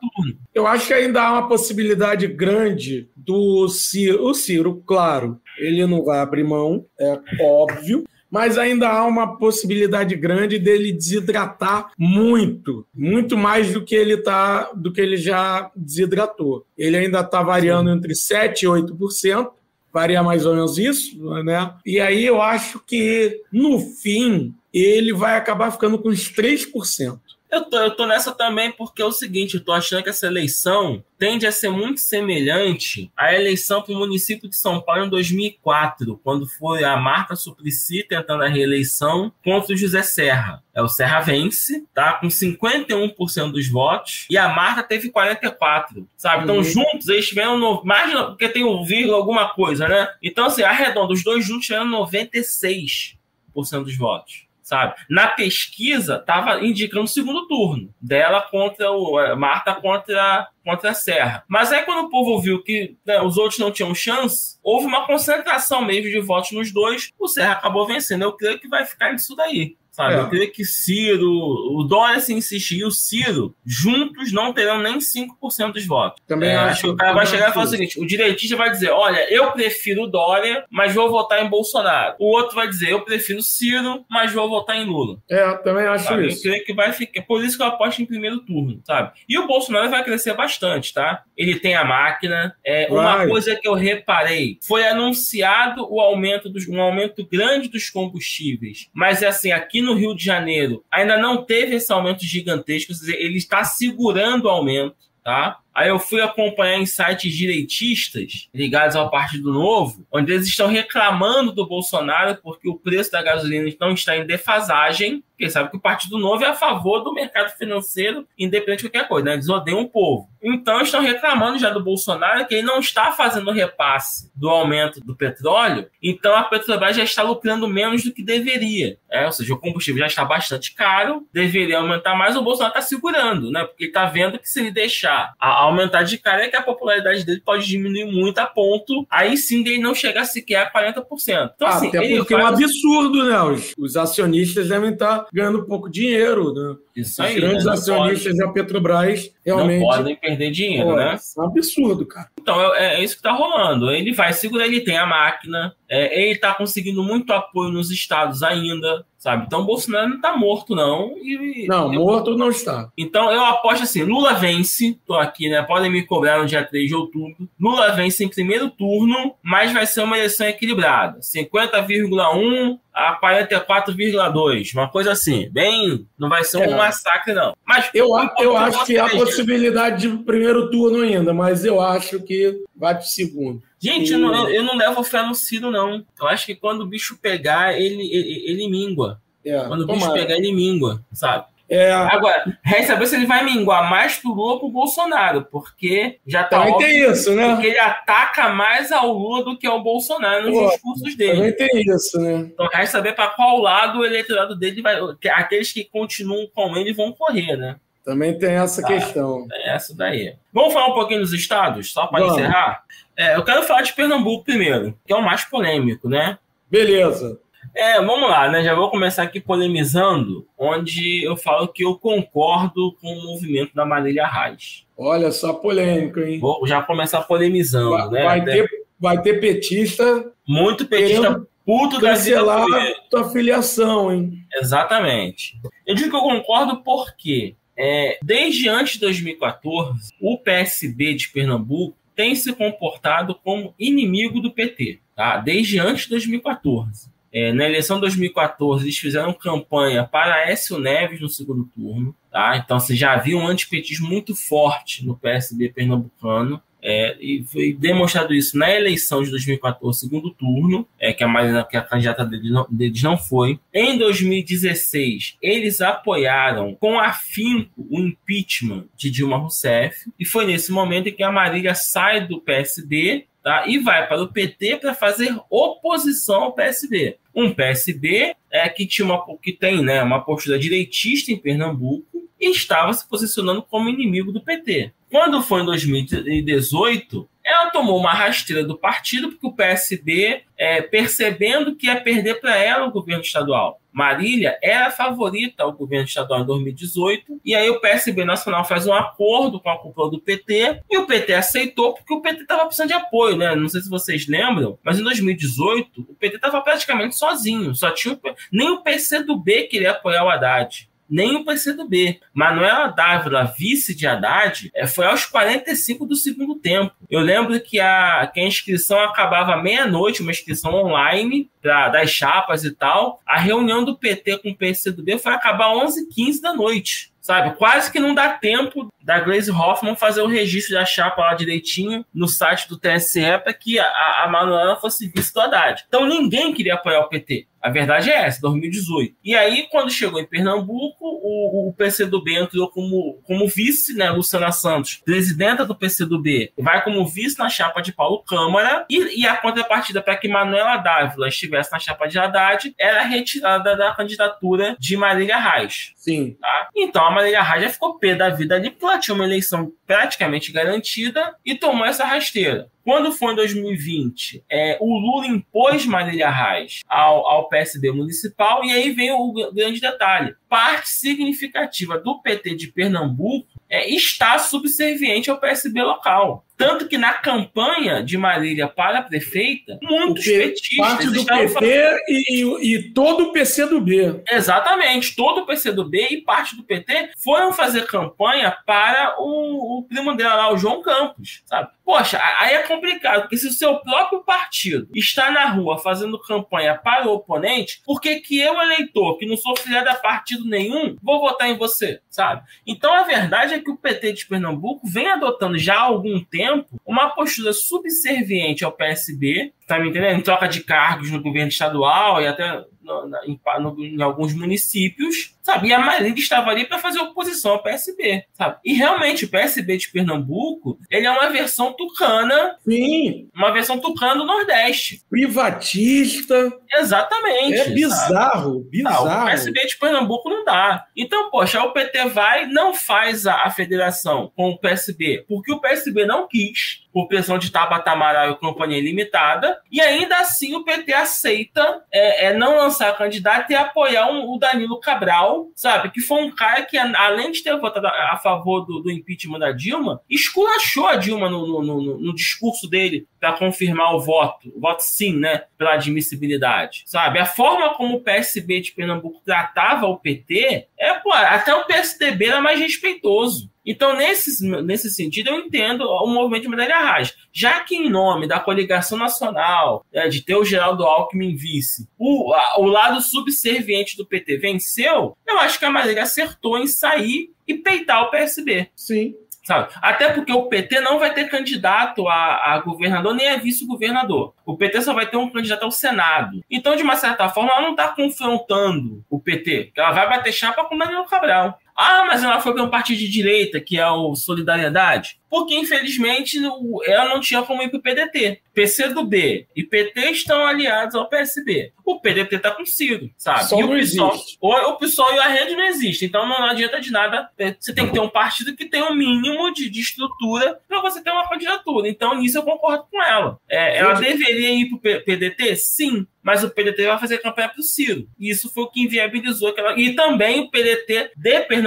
eu, acho que ainda há uma possibilidade grande do Ciro. O Ciro, claro, ele não vai abrir mão, é óbvio mas ainda há uma possibilidade grande dele desidratar muito, muito mais do que ele tá, do que ele já desidratou. Ele ainda está variando Sim. entre 7 e 8%, varia mais ou menos isso, né? E aí eu acho que no fim ele vai acabar ficando com uns 3%. Eu tô, eu tô nessa também porque é o seguinte, eu tô achando que essa eleição tende a ser muito semelhante à eleição para o município de São Paulo em 2004, quando foi a Marta Suplicy tentando a reeleição contra o José Serra. É, o Serra vence, tá? Com 51% dos votos, e a Marta teve 44%, sabe? Então, uhum. juntos, eles tiveram, no... mais porque tem o vírgula alguma coisa, né? Então, assim, arredonda, os dois juntos tiveram 96% dos votos sabe? Na pesquisa, estava indicando o segundo turno dela contra o é, Marta contra contra a Serra. Mas aí quando o povo viu que né, os outros não tinham chance, houve uma concentração mesmo de votos nos dois, o Serra acabou vencendo. Eu creio que vai ficar nisso daí. Sabe? É. Eu creio que Ciro, o Dória se insistir e o Ciro, juntos não terão nem 5% dos votos. Também é, acho que o cara vai chegar e falar o seguinte: o direitista vai dizer, olha, eu prefiro o Dória, mas vou votar em Bolsonaro. O outro vai dizer, eu prefiro Ciro, mas vou votar em Lula. É, também acho sabe? isso. Eu creio que vai ficar. Por isso que eu aposto em primeiro turno, sabe? E o Bolsonaro vai crescer bastante, tá? Ele tem a máquina. É, uma coisa que eu reparei, foi anunciado o aumento dos, um aumento grande dos combustíveis. Mas é assim, aqui no Rio de Janeiro ainda não teve esse aumento gigantesco, ele está segurando o aumento, tá? Aí eu fui acompanhar em sites direitistas ligados ao Partido Novo, onde eles estão reclamando do Bolsonaro porque o preço da gasolina não está em defasagem, porque sabe que o Partido Novo é a favor do mercado financeiro, independente de qualquer coisa, né? Eles odeiam o povo. Então estão reclamando já do Bolsonaro que ele não está fazendo repasse do aumento do petróleo, então a Petrobras já está lucrando menos do que deveria. É, ou seja, o combustível já está bastante caro, deveria aumentar mais, o Bolsonaro está segurando, né? Porque ele está vendo que se ele deixar a aumentar de cara é que a popularidade dele pode diminuir muito a ponto, aí sim dele não chegar sequer a 40%. Então, ah, assim, até porque é um absurdo, né? Os, os, acionistas devem estar ganhando pouco dinheiro, né? Isso Os aí, grandes né? acionistas da Petrobras realmente. Não podem perder dinheiro, Pô, né? É um absurdo, cara. Então, é, é, isso que tá rolando. Ele vai segurar, ele tem a máquina, é, ele tá conseguindo muito apoio nos estados ainda, sabe? Então, o Bolsonaro não tá morto, não. E, não, eu, morto não está. Então, eu aposto assim: Lula vence, tô aqui, né? Podem me cobrar no dia 3 de outubro. Lula vence em primeiro turno, mas vai ser uma eleição equilibrada: 50,1 a 44,2, uma coisa assim. Bem, não vai ser é. Massacre, não. Mas eu, eu acho que há possibilidade de primeiro turno ainda, mas eu acho que vai para o segundo. Gente, e... eu, não, eu não levo fé no Ciro, não. Eu acho que quando o bicho pegar, ele, ele, ele mingua. É, quando o bicho pegar, ele mingua, sabe? É. Agora, resta saber se ele vai minguar mais pro Lula ou pro Bolsonaro, porque já tá também óbvio, tem isso, né? Porque ele ataca mais ao Lula do que ao Bolsonaro nos Pô, discursos dele. Também tem isso, né? Então resta saber para qual lado o eleitorado dele vai. Aqueles que continuam com ele vão correr, né? Também tem essa tá, questão. Tem essa daí. Vamos falar um pouquinho dos estados, só para encerrar? É, eu quero falar de Pernambuco primeiro, que é o mais polêmico, né? Beleza. É, vamos lá, né? Já vou começar aqui polemizando, onde eu falo que eu concordo com o movimento da Marília Reis. Olha só, polêmico, hein? Vou já começar polemizando, vai, né? Vai ter, vai ter petista. Muito petista puto da cancelar tua filiação, hein? Exatamente. Eu digo que eu concordo porque é, desde antes de 2014, o PSB de Pernambuco tem se comportado como inimigo do PT, tá? Desde antes de 2014. É, na eleição de 2014, eles fizeram campanha para Écio Neves no segundo turno. Tá? Então, você já havia um antipetismo muito forte no PSB pernambucano. É, e foi demonstrado isso na eleição de 2014, segundo turno, é, que a Marina, que a candidata deles não, deles não foi. Em 2016, eles apoiaram com afinco o impeachment de Dilma Rousseff, e foi nesse momento que a Marília sai do PSD tá? e vai para o PT para fazer oposição ao PSB. Um PSB é, que, tinha uma, que tem né, uma postura direitista em Pernambuco e estava se posicionando como inimigo do PT. Quando foi em 2018, ela tomou uma rasteira do partido, porque o PSB, é, percebendo que ia perder para ela o governo estadual. Marília era favorita ao governo estadual em 2018, e aí o PSB Nacional faz um acordo com a cúpula do PT, e o PT aceitou porque o PT estava precisando de apoio, né? Não sei se vocês lembram, mas em 2018 o PT estava praticamente sozinho, só tinha nem o PCdoB queria apoiar o Haddad nem o PCdoB. Manuela Dávila, vice de Haddad, é, foi aos 45 do segundo tempo. Eu lembro que a, que a inscrição acabava meia-noite, uma inscrição online pra, das chapas e tal. A reunião do PT com o PCdoB foi acabar 11h15 da noite sabe? Quase que não dá tempo da Glaze Hoffman fazer o registro da chapa lá direitinho no site do TSE para que a, a Manuela fosse vice do Haddad. Então ninguém queria apoiar o PT. A verdade é essa, 2018. E aí, quando chegou em Pernambuco, o, o PCdoB entrou como, como vice, né? Luciana Santos, presidenta do PCdoB, vai como vice na chapa de Paulo Câmara. E, e a contrapartida para que Manuela Dávila estivesse na chapa de Haddad era retirada da candidatura de Marília Reis. Sim. Tá? Então a Marília Reis já ficou pé da vida ali, porque ela tinha uma eleição praticamente garantida e tomou essa rasteira. Quando foi em 2020, é, o Lula impôs Marília Reis ao, ao PSB municipal, e aí vem o grande detalhe. Parte significativa do PT de Pernambuco é, está subserviente ao PSB local. Tanto que na campanha de Marília para a prefeita, muitos petistas. Parte do PT e, e, e, todo o PC do B. Exatamente, todo o PC do B e parte do PT foram fazer campanha para o, o primo dela lá, o João Campos, sabe? Poxa, aí é complicado, porque se o seu próprio partido está na rua fazendo campanha para o oponente, por que, que eu, eleitor, que não sou filiado a partido nenhum, vou votar em você, sabe? Então a verdade é que o PT de Pernambuco vem adotando já há algum tempo uma postura subserviente ao PSB, tá me entendendo? Em troca de cargos no governo estadual e até no, no, em alguns municípios, sabe? E a maioria estava ali para fazer oposição ao PSB, sabe? E realmente o PSB de Pernambuco, ele é uma versão tucana, Sim. uma versão tucana do Nordeste. Privatista. Exatamente. É bizarro, sabe? bizarro. Não, o PSB de Pernambuco não dá. Então, poxa, o PT vai, não faz a, a federação com o PSB, porque o PSB não quis por pressão de Tabata Amaral e Companhia Limitada, e ainda assim o PT aceita é, é não lançar candidato e apoiar um, o Danilo Cabral, sabe? Que foi um cara que, além de ter votado a, favor do, do, impeachment da Dilma, esculachou a Dilma no, no, no, no discurso dele para confirmar o voto, o voto sim, né, pela admissibilidade, sabe? A forma como o PSB de Pernambuco tratava o PT, é, pô, até o PSDB era mais respeitoso. Então, nesse, nesse sentido, eu entendo o movimento de Medalha Raj. Já que, em nome da coligação nacional, é, de ter o Geraldo Alckmin vice, o, a, o lado subserviente do PT venceu, eu acho que a Marília acertou em sair e peitar o PSB. Sim. Sabe? Até porque o PT não vai ter candidato a, a governador nem a vice-governador. O PT só vai ter um candidato ao Senado. Então, de uma certa forma, ela não está confrontando o PT. Ela vai bater chapa com o Danilo Cabral. Ah, mas ela foi para um partido de direita, que é o Solidariedade porque infelizmente ela não tinha como ir para o PDT. PCdoB e PT estão aliados ao PSB. O PDT está com Ciro, sabe? Só e o PSOL, o, o PSOL e a rede não existe. Então não adianta de nada. Você tem que ter um partido que tenha um mínimo de, de estrutura para você ter uma candidatura. Então nisso eu concordo com ela. É, ela deveria ir para o PDT? Sim mas o PDT vai fazer campanha para o Ciro. Isso foi o que inviabilizou aquela. E também o PDT de Pernambuco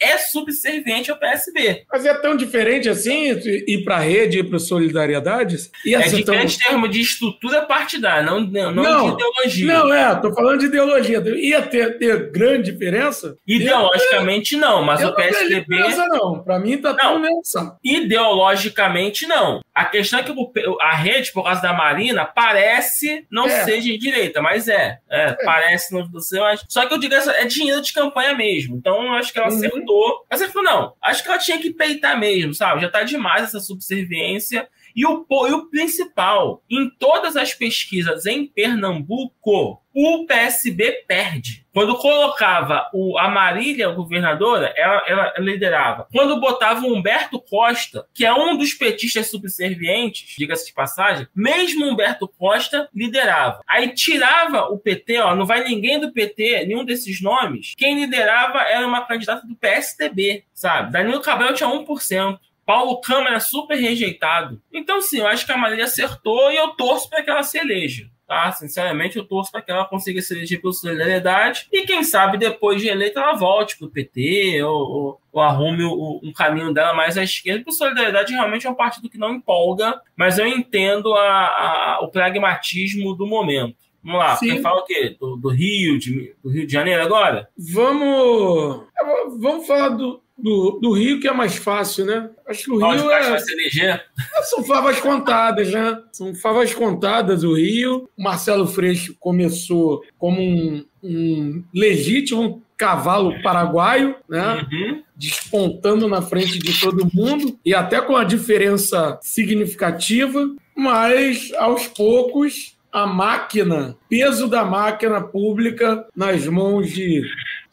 é subserviente ao PSB. Mas é tão diferente assim assim ir para a rede, ir para Solidariedade? Ia é diferente tão... termo de estrutura partidária, não, não, não, de ideologia. Não, é, tô falando de ideologia. Ia ter, ter grande diferença? Ideologicamente não, mas o PSDB... Não, não. Para mim tá tudo nessa. Ideologicamente não. A questão é que a rede, por causa da Marina, parece não é. ser de direita, mas é. é, é. Parece não ser, mas... Só que eu digo, é dinheiro de campanha mesmo. Então, eu acho que ela uhum. acertou. Mas você falou, não, acho que ela tinha que peitar mesmo, sabe? Já tá demais essa subserviência. E o, e o principal, em todas as pesquisas em Pernambuco, o PSB perde. Quando colocava o, a Marília governadora, ela, ela liderava. Quando botava o Humberto Costa, que é um dos petistas subservientes, diga-se de passagem, mesmo Humberto Costa liderava. Aí tirava o PT, ó, não vai ninguém do PT, nenhum desses nomes. Quem liderava era uma candidata do PSDB, sabe? Danilo Cabral tinha 1%. Paulo Câmara super rejeitado. Então, sim, eu acho que a Marília acertou e eu torço para que ela se eleja. Tá? Sinceramente, eu torço para que ela consiga se eleger pela solidariedade e, quem sabe, depois de eleita, ela volte para o PT ou, ou, ou arrume o, um caminho dela mais à esquerda, porque solidariedade realmente é um partido que não empolga, mas eu entendo a, a, o pragmatismo do momento. Vamos lá, Sim. quem fala o quê? Do, do, Rio, de, do Rio de Janeiro agora? Vamos, vamos falar do, do, do Rio, que é mais fácil, né? Acho que o Rio é... São favas contadas, né? São favas contadas o Rio. O Marcelo Freixo começou como um, um legítimo cavalo paraguaio, né? Uhum. Despontando na frente de todo mundo e até com a diferença significativa, mas aos poucos a máquina, peso da máquina pública nas mãos de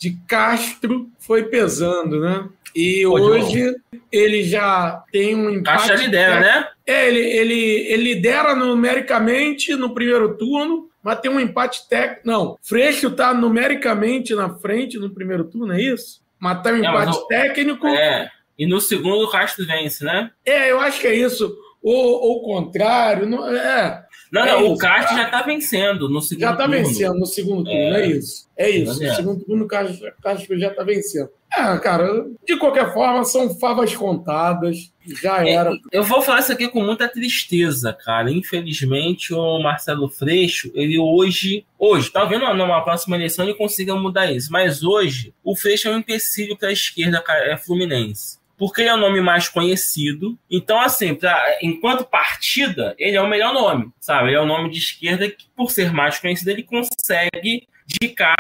de Castro foi pesando, né? E Pô, hoje ele já tem um impacto. Castro lidera, né? É, ele, ele, ele lidera numericamente no primeiro turno, mas tem um empate técnico. Não, Freixo está numericamente na frente no primeiro turno, é isso? Mas tem um empate técnico. É, e no segundo o Castro vence, né? É, eu acho que é isso. Ou o contrário. Não, é, não, é não, o Castro já está vencendo no segundo Já está vencendo no segundo turno, é, é isso. É isso. No segundo turno, o Castro já está vencendo. É, cara, de qualquer forma, são favas contadas. Já é, era. Eu vou falar isso aqui com muita tristeza, cara. Infelizmente, o Marcelo Freixo, ele hoje. Hoje, talvez numa próxima eleição ele consiga mudar isso. Mas hoje, o Freixo é um empecilho para a esquerda é fluminense porque ele é o nome mais conhecido. Então, assim, pra, enquanto partida, ele é o melhor nome, sabe? Ele é o nome de esquerda que, por ser mais conhecido, ele consegue de cara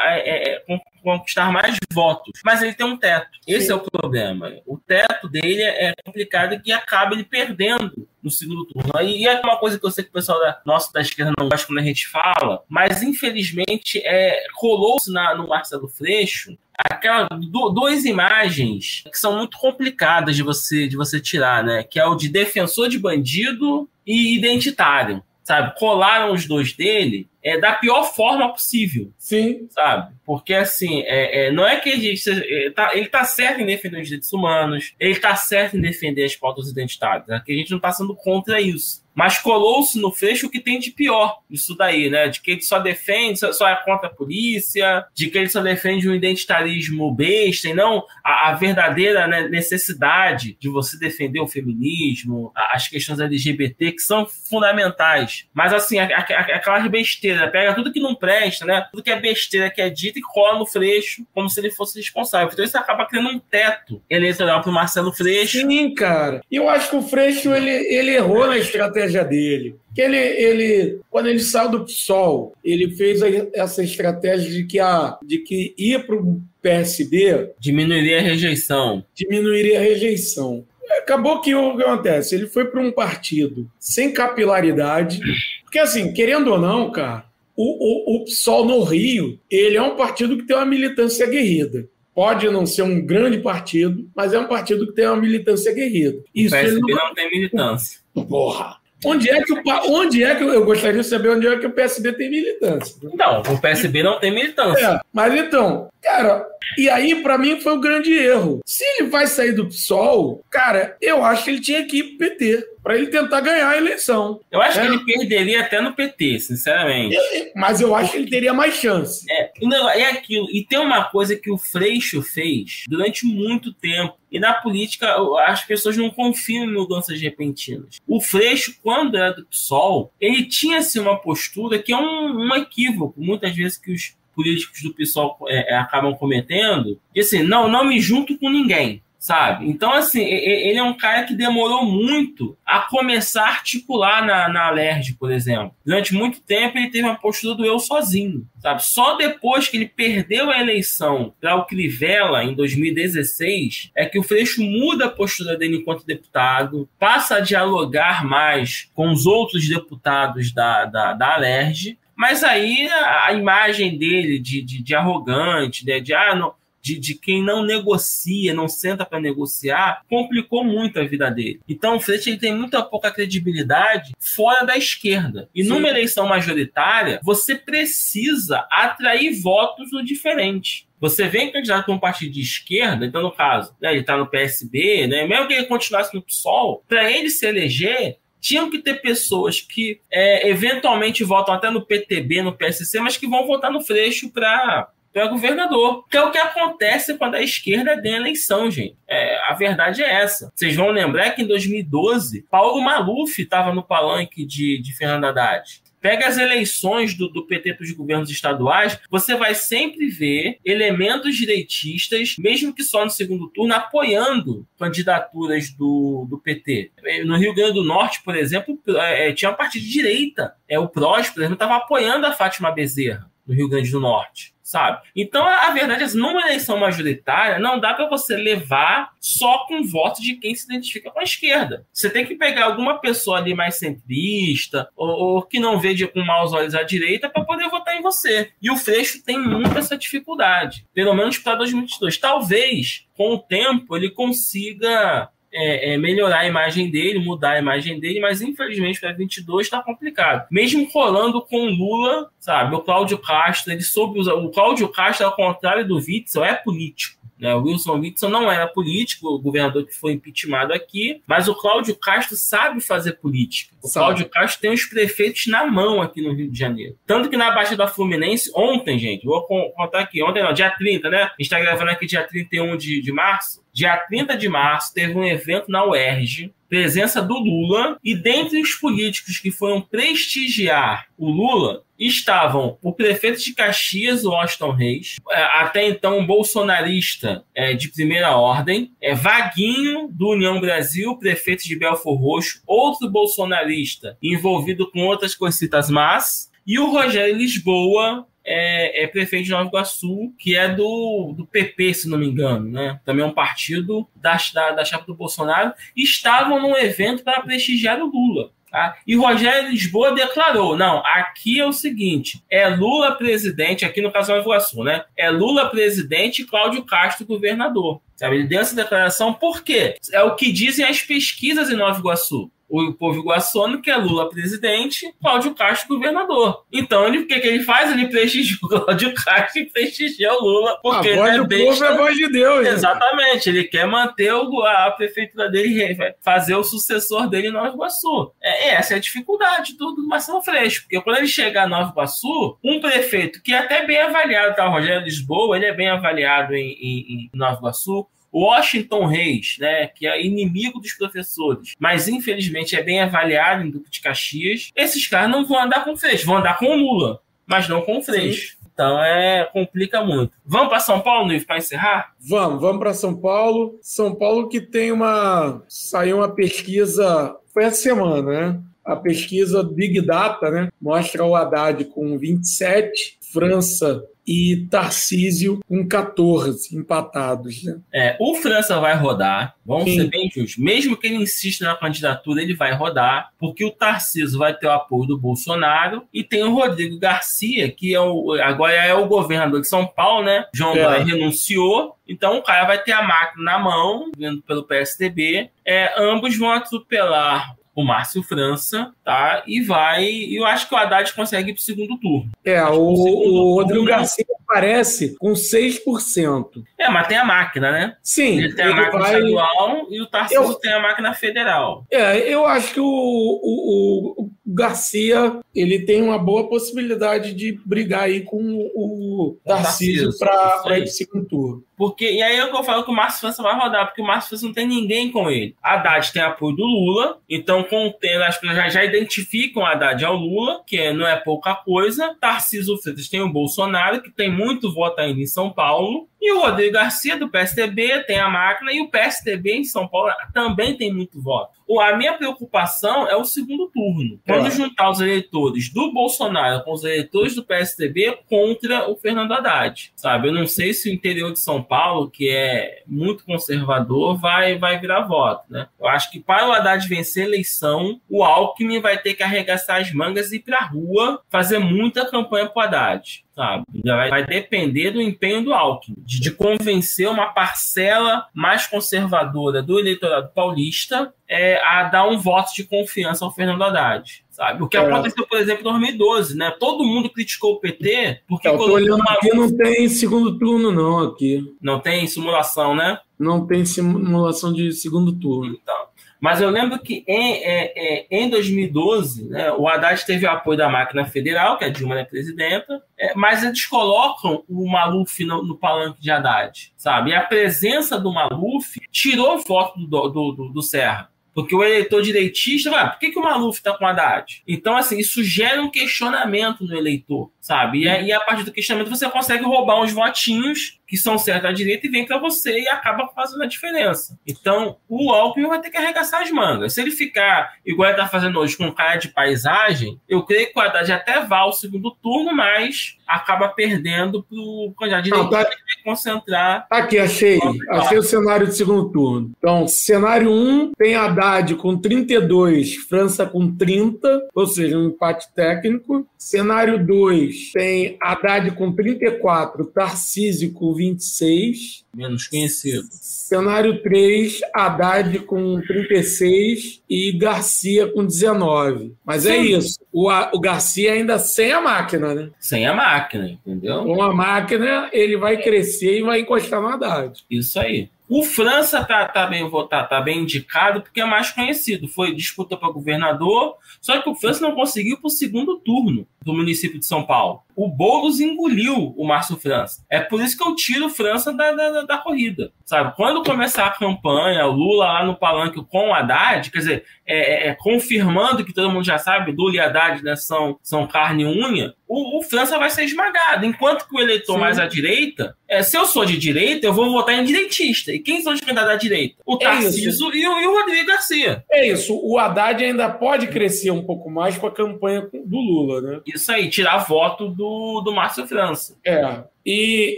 é, é, conquistar mais votos. Mas ele tem um teto. Esse Sim. é o problema. O teto dele é complicado e acaba ele perdendo no segundo turno. E é uma coisa que eu sei que o pessoal da nossa da esquerda não gosta quando a gente fala, mas infelizmente é, colou-se no Marcelo Freixo aquelas duas imagens que são muito complicadas de você de você tirar, né? Que é o de defensor de bandido e identitário, sabe? Colaram os dois dele é, da pior forma possível. Sim. Sabe? Porque, assim, é, é, não é que ele, é, tá, ele tá certo em defender os direitos humanos, ele tá certo em defender as pautas identitárias, né? que a gente não tá sendo contra isso mas colou-se no fecho o que tem de pior isso daí, né? De que ele só defende, só é contra a polícia, de que ele só defende um identitarismo besta e não a, a verdadeira né, necessidade de você defender o feminismo, as questões LGBT, que são fundamentais. Mas, assim, aquela besteira, pega tudo que não presta, né? Tudo que é besteira que é dito e cola no Freixo como se ele fosse responsável. Então, isso acaba criando um teto eleitoral pro Marcelo Freixo. Sim, cara. Eu acho que o Freixo, ele, ele errou na estratégia estratégia dele. Que ele, ele, quando ele saiu do PSOL, ele fez essa estratégia de que, a, de que ir para o PSB. Diminuiria a rejeição. Diminuiria a rejeição. Acabou que o que acontece? Ele foi para um partido sem capilaridade. Porque, assim, querendo ou não, cara, o, o, o PSOL no Rio, ele é um partido que tem uma militância aguerrida pode não ser um grande partido, mas é um partido que tem uma militância guerrida. Isso o PSB não... não... tem militância. Porra! Onde é que o, onde é que eu gostaria de saber onde é que o PSB tem militância? Não, o PSB não tem militância. É, mas então, cara, e aí para mim foi o um grande erro. Se ele vai sair do PSOL, cara, eu acho que ele tinha que ir pro PT para ele tentar ganhar a eleição. Eu acho é. que ele perderia até no PT, sinceramente. Mas eu acho que ele teria mais chance. É, não, é aquilo. E tem uma coisa que o Freixo fez durante muito tempo. E na política, as pessoas não confiam em mudanças repentinas. O Freixo, quando era do PSOL, ele tinha assim, uma postura que é um, um equívoco, muitas vezes, que os políticos do PSOL é, é, acabam cometendo. E assim, não, não me junto com ninguém sabe? Então, assim, ele é um cara que demorou muito a começar a articular na, na Alerj, por exemplo. Durante muito tempo, ele teve uma postura do eu sozinho, sabe? Só depois que ele perdeu a eleição para o Crivella, em 2016, é que o Freixo muda a postura dele enquanto deputado, passa a dialogar mais com os outros deputados da, da, da Alerj, mas aí a, a imagem dele de, de, de arrogante, né, de ah, não, de, de quem não negocia, não senta para negociar, complicou muito a vida dele. Então o Freixo ele tem muito pouca credibilidade fora da esquerda. E Sim. numa eleição majoritária, você precisa atrair votos no diferente. Você vem candidato a um partido de esquerda, então no caso, né, ele está no PSB, né, mesmo que ele continuasse no PSOL, para ele se eleger, tinham que ter pessoas que é, eventualmente votam até no PTB, no PSC, mas que vão votar no Freixo para é governador. Que é o que acontece quando a esquerda ganha eleição, gente. É, a verdade é essa. Vocês vão lembrar que em 2012, Paulo Maluf estava no palanque de, de Fernando Haddad. Pega as eleições do, do PT para os governos estaduais, você vai sempre ver elementos direitistas, mesmo que só no segundo turno, apoiando candidaturas do, do PT. No Rio Grande do Norte, por exemplo, é, tinha uma parte de direita. É, o PROS, por exemplo, estava apoiando a Fátima Bezerra, no Rio Grande do Norte sabe? Então a, verdade é que numa eleição majoritária não dá para você levar só com voto de quem se identifica com a esquerda. Você tem que pegar alguma pessoa ali mais centrista ou, ou que não veja com maus olhos a direita para poder votar em você. E o Freixo tem muito essa dificuldade, pelo menos para 2022. Talvez com o tempo ele consiga é, é, melhorar a imagem dele, mudar a imagem dele, mas infelizmente para 22 está complicado. Mesmo rolando com Lula, sabe? O Cláudio Castro, ele soube usar. O Cláudio Castro, ao contrário do Witzel, é político. Né? O Wilson Witzel não era político, o governador que foi impeachmentado aqui, mas o Cláudio Castro sabe fazer política. O sabe. Cláudio Castro tem os prefeitos na mão aqui no Rio de Janeiro. Tanto que na Baixa da Fluminense, ontem, gente, vou contar aqui, ontem não, dia 30, né? A gente está gravando aqui dia 31 de, de março. Dia 30 de março teve um evento na UERJ, presença do Lula, e dentre os políticos que foram prestigiar o Lula, estavam o prefeito de Caxias, Washington Reis, é, até então bolsonarista é, de primeira ordem, é, Vaguinho, do União Brasil, prefeito de Belfor Roxo, outro bolsonarista envolvido com outras coisitas más, e o Rogério Lisboa, é, é, prefeito de Nova Iguaçu, que é do, do PP, se não me engano, né? Também é um partido da, da, da chapa do Bolsonaro, estavam num evento para prestigiar o Lula. Tá? E Rogério Lisboa declarou: não, aqui é o seguinte: é Lula presidente, aqui no caso Nova Iguaçu, né? É Lula presidente e Cláudio Castro governador. Sabe? Ele deu essa declaração por quê? É o que dizem as pesquisas em Nova Iguaçu o povo iguaçuano que é Lula presidente, Cláudio Castro governador. Então, ele, o que, que ele faz? Ele prestigia o Cláudio Castro e prestigia o Lula. Porque a voz é do besta. povo é a voz de Deus. Exatamente. Ele quer manter o, a prefeitura dele, fazer o sucessor dele em Nova Iguaçu. É, essa é a dificuldade do, do Marcelo Freixo. Porque quando ele chegar a Nova Iguaçu, um prefeito que é até bem avaliado, tá? O Rogério Lisboa, ele é bem avaliado em, em, em Nova Iguaçu. Washington Reis, né, que é inimigo dos professores, mas infelizmente é bem avaliado em Duque de Caxias, esses caras não vão andar com o Freixo, vão andar com o Lula, mas não com o Freixo. Sim. Então é complica muito. Vamos para São Paulo, Nilson, para encerrar? Vamos, vamos para São Paulo. São Paulo que tem uma saiu uma pesquisa foi essa semana, né? A pesquisa Big Data, né? Mostra o Haddad com 27, França e Tarcísio com 14 empatados. Né? É, o França vai rodar, vamos Sim. ser bem justos. Mesmo que ele insista na candidatura, ele vai rodar, porque o Tarcísio vai ter o apoio do Bolsonaro e tem o Rodrigo Garcia, que é o, agora é o governador de São Paulo, né? João é. renunciou, então o cara vai ter a máquina na mão, vindo pelo PSDB. É, ambos vão atropelar o Márcio França, tá? E vai. Eu acho que o Haddad consegue ir para o segundo turno. É, o, o Rodrigo Garcia aparece com 6%. É, mas tem a máquina, né? Sim. Ele tem a máquina vai... estadual e o Tarcísio eu... tem a máquina federal. É, eu acho que o, o, o Garcia ele tem uma boa possibilidade de brigar aí com o Tarcísio para ir para segundo turno. Porque, e aí é o que eu falo que o Márcio França vai rodar, porque o Márcio França não tem ninguém com ele. Haddad tem apoio do Lula, então com o as pessoas já, já identificam Haddad ao Lula, que não é pouca coisa. Tarcísio Freitas tem o Bolsonaro, que tem muito voto ainda em São Paulo. E o Rodrigo Garcia, do PSDB, tem a máquina, e o PSDB em São Paulo também tem muito voto. A minha preocupação é o segundo turno. Quando é. juntar os eleitores do Bolsonaro com os eleitores do PSDB contra o Fernando Haddad. Sabe? Eu não sei se o interior de São Paulo, que é muito conservador, vai, vai virar voto. Né? Eu acho que para o Haddad vencer a eleição, o Alckmin vai ter que arregaçar as mangas e ir para a rua fazer muita campanha para o Haddad sabe? Vai, vai, depender do empenho do Alckmin, de, de, convencer uma parcela mais conservadora do eleitorado paulista é, a dar um voto de confiança ao Fernando Haddad. Sabe? O que é. aconteceu, por exemplo, em 2012, né? Todo mundo criticou o PT porque. Eu tô olhando uma... aqui, não tem segundo turno, não, aqui. Não tem simulação, né? Não tem simulação de segundo turno. Então. Mas eu lembro que em, é, é, em 2012, né, o Haddad teve o apoio da máquina federal, que a Dilma é presidenta, é, mas eles colocam o Maluf no, no, palanque de Haddad, sabe? E a presença do Maluf tirou o voto do, do, do, do Serra. Porque o eleitor direitista, vai, por que, que o Maluf está com Haddad? Então, assim, isso gera um questionamento no eleitor, sabe? E, e a partir do questionamento você consegue roubar uns votinhos que são certos à direita e vem para você e acaba fazendo a diferença. Então, o Alckmin vai ter que arregaçar as mangas. Se ele ficar igual ele está fazendo hoje, com cara de paisagem, eu creio que o Haddad até vá ao segundo turno, mas acaba perdendo para o candidato direito tá... concentrar. Aqui, achei. Achei o cenário de segundo turno. Então, cenário 1 um, tem Haddad com 32, França com 30, ou seja, um empate técnico. Cenário 2 tem Haddad com 34, Tarcísio com 26. Menos conhecido. Cenário 3, Haddad com 36 e Garcia com 19. Mas é Sim. é isso. O, o Garcia ainda sem a máquina, né? Sem a máquina, entendeu? Com a máquina, ele vai crescer e vai encostar no Haddad. Isso aí. O França tá, tá bem votado, tá bem indicado porque é mais conhecido. Foi disputa para governador, só que o França não conseguiu para o segundo turno do município de São Paulo. O Boulos engoliu o Márcio França. É por isso que eu tiro o França da, da, da, corrida. Sabe? Quando começar a campanha, o Lula lá no palanque com o Haddad, quer dizer, é, é, é confirmando que todo mundo já sabe, Lula e Haddad né, são, são carne e unha, o, o, França vai ser esmagado. Enquanto que o eleitor Sim. mais à direita, é, se eu sou de direita, eu vou votar em direitista. E quem são os candidatos à direita? O é Tarcísio e o, e o Rodrigo Garcia. É isso. O Haddad ainda pode crescer um pouco mais com a campanha do Lula, né? Isso aí, tirar voto do do, do Márcio França. É. E,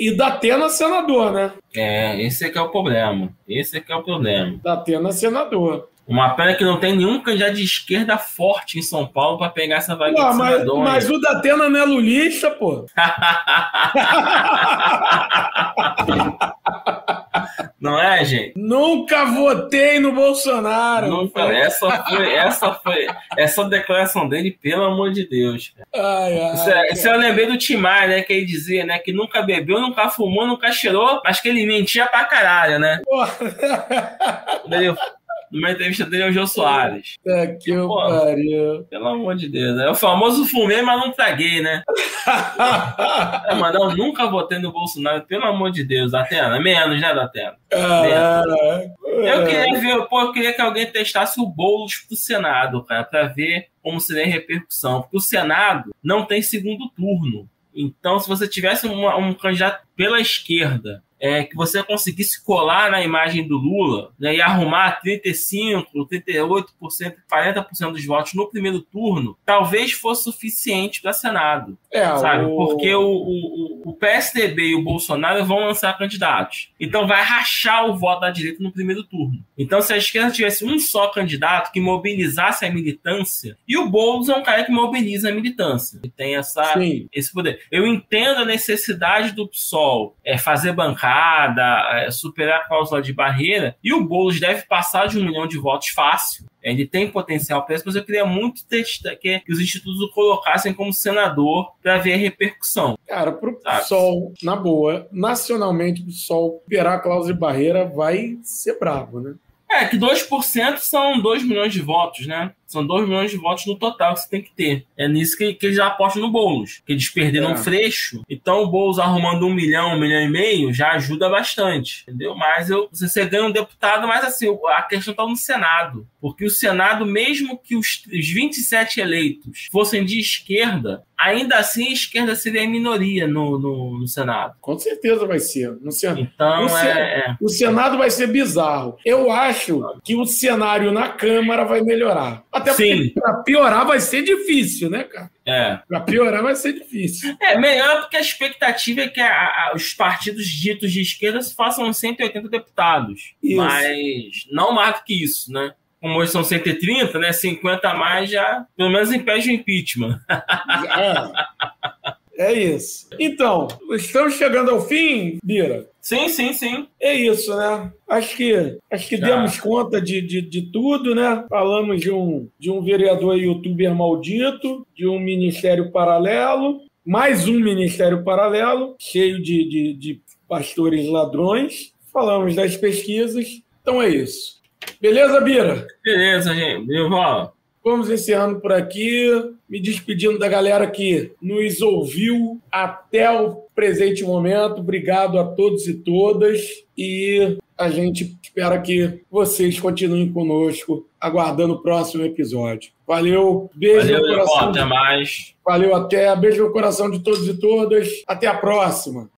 e Datena senador, né? É, esse é que é o problema. Esse é que é o problema. Datena senador. Uma pena que não tem nenhum candidato de esquerda forte em São Paulo para pegar essa vaga Pô, de mas, senador. Mas o Datena não é lulista, pô. Não é, gente? Nunca votei no Bolsonaro. Nunca. Essa foi, essa foi, essa declaração dele, pelo amor de Deus. Ai, ai, isso, é, isso eu lembrei do Timar, né? Que ele dizia, né? Que nunca bebeu, nunca fumou, nunca cheirou, mas que ele mentia pra caralho, né? Ele, numa entrevista dele é o Jô Soares. É que eu pariu. Pelo amor de Deus. É o famoso fumei, mas não traguei, né? é, mas não, nunca votei no Bolsonaro, pelo amor de Deus, Atena. Menos, né, Datena? Ah, eu queria ver, pô, eu queria que alguém testasse o Boulos pro Senado, cara, pra ver como seria a repercussão. Porque o Senado não tem segundo turno. Então, se você tivesse uma, um candidato pela esquerda é, que você conseguisse colar na imagem do Lula né, e arrumar 35%, 38%, 40% dos votos no primeiro turno, talvez fosse suficiente para Senado. É, sabe? O... Porque o, o, o, PSDB e o Bolsonaro vão lançar candidatos. Então vai rachar o voto da direita no primeiro turno. Então, se a esquerda tivesse um só candidato que mobilizasse a militância, e o Boulos é um cara que mobiliza a militância, que tem essa, esse poder. Eu entendo a necessidade do PSOL é, fazer bancada bancada, é, superar a cláusula de barreira, e o Boulos deve passar de um milhão de votos fácil. Ele tem potencial para isso, mas eu queria muito testar, que os institutos o colocassem como senador para ver a repercussão. Cara, para o PSOL, na boa, nacionalmente, o PSOL superar a cláusula de barreira vai ser bravo, né? É, que 2% são 2 milhões de votos, né? São 2 milhões de votos no total que você tem que ter. É nisso que, que eles apostam no Boulos. Que eles perderam é. freixo. Então o Boulos arrumando um milhão, um milhão e meio, já ajuda bastante. Entendeu? Mas eu, você ganha um deputado, mas assim, a questão está no Senado. Porque o Senado, mesmo que os, os 27 eleitos fossem de esquerda, ainda assim a esquerda seria a minoria no, no, no Senado. Com certeza vai ser. No Senado. Então, o, é, é... o Senado vai ser bizarro. Eu acho que o cenário na Câmara vai melhorar. Até porque para piorar vai ser difícil, né, cara? É. Para piorar vai ser difícil. É, melhor porque a expectativa é que a, a, os partidos ditos de esquerda façam 180 deputados. Isso. Mas não mais do que isso, né? Como hoje são 130, né? 50 a mais já, pelo menos impede o impeachment. É. É isso. Então, estamos chegando ao fim, Bira? Sim, sim, sim. É isso, né? Acho que, acho que demos conta de, de, de, tudo, né? Falamos de um, de um vereador youtuber maldito, de um ministério paralelo, mais um ministério paralelo, cheio de, de, de pastores ladrões. Falamos das pesquisas. Então é isso. Beleza, Bira? Beleza, gente. Vamos Vamos encerrando por aqui, me despedindo da galera que nos ouviu até o presente momento. Obrigado a todos e todas e a gente espera que vocês continuem conosco, aguardando o próximo episódio. Valeu, beijo Valeu, no coração. Até mais. Valeu, até. Beijo no coração de todos e todas. Até a próxima.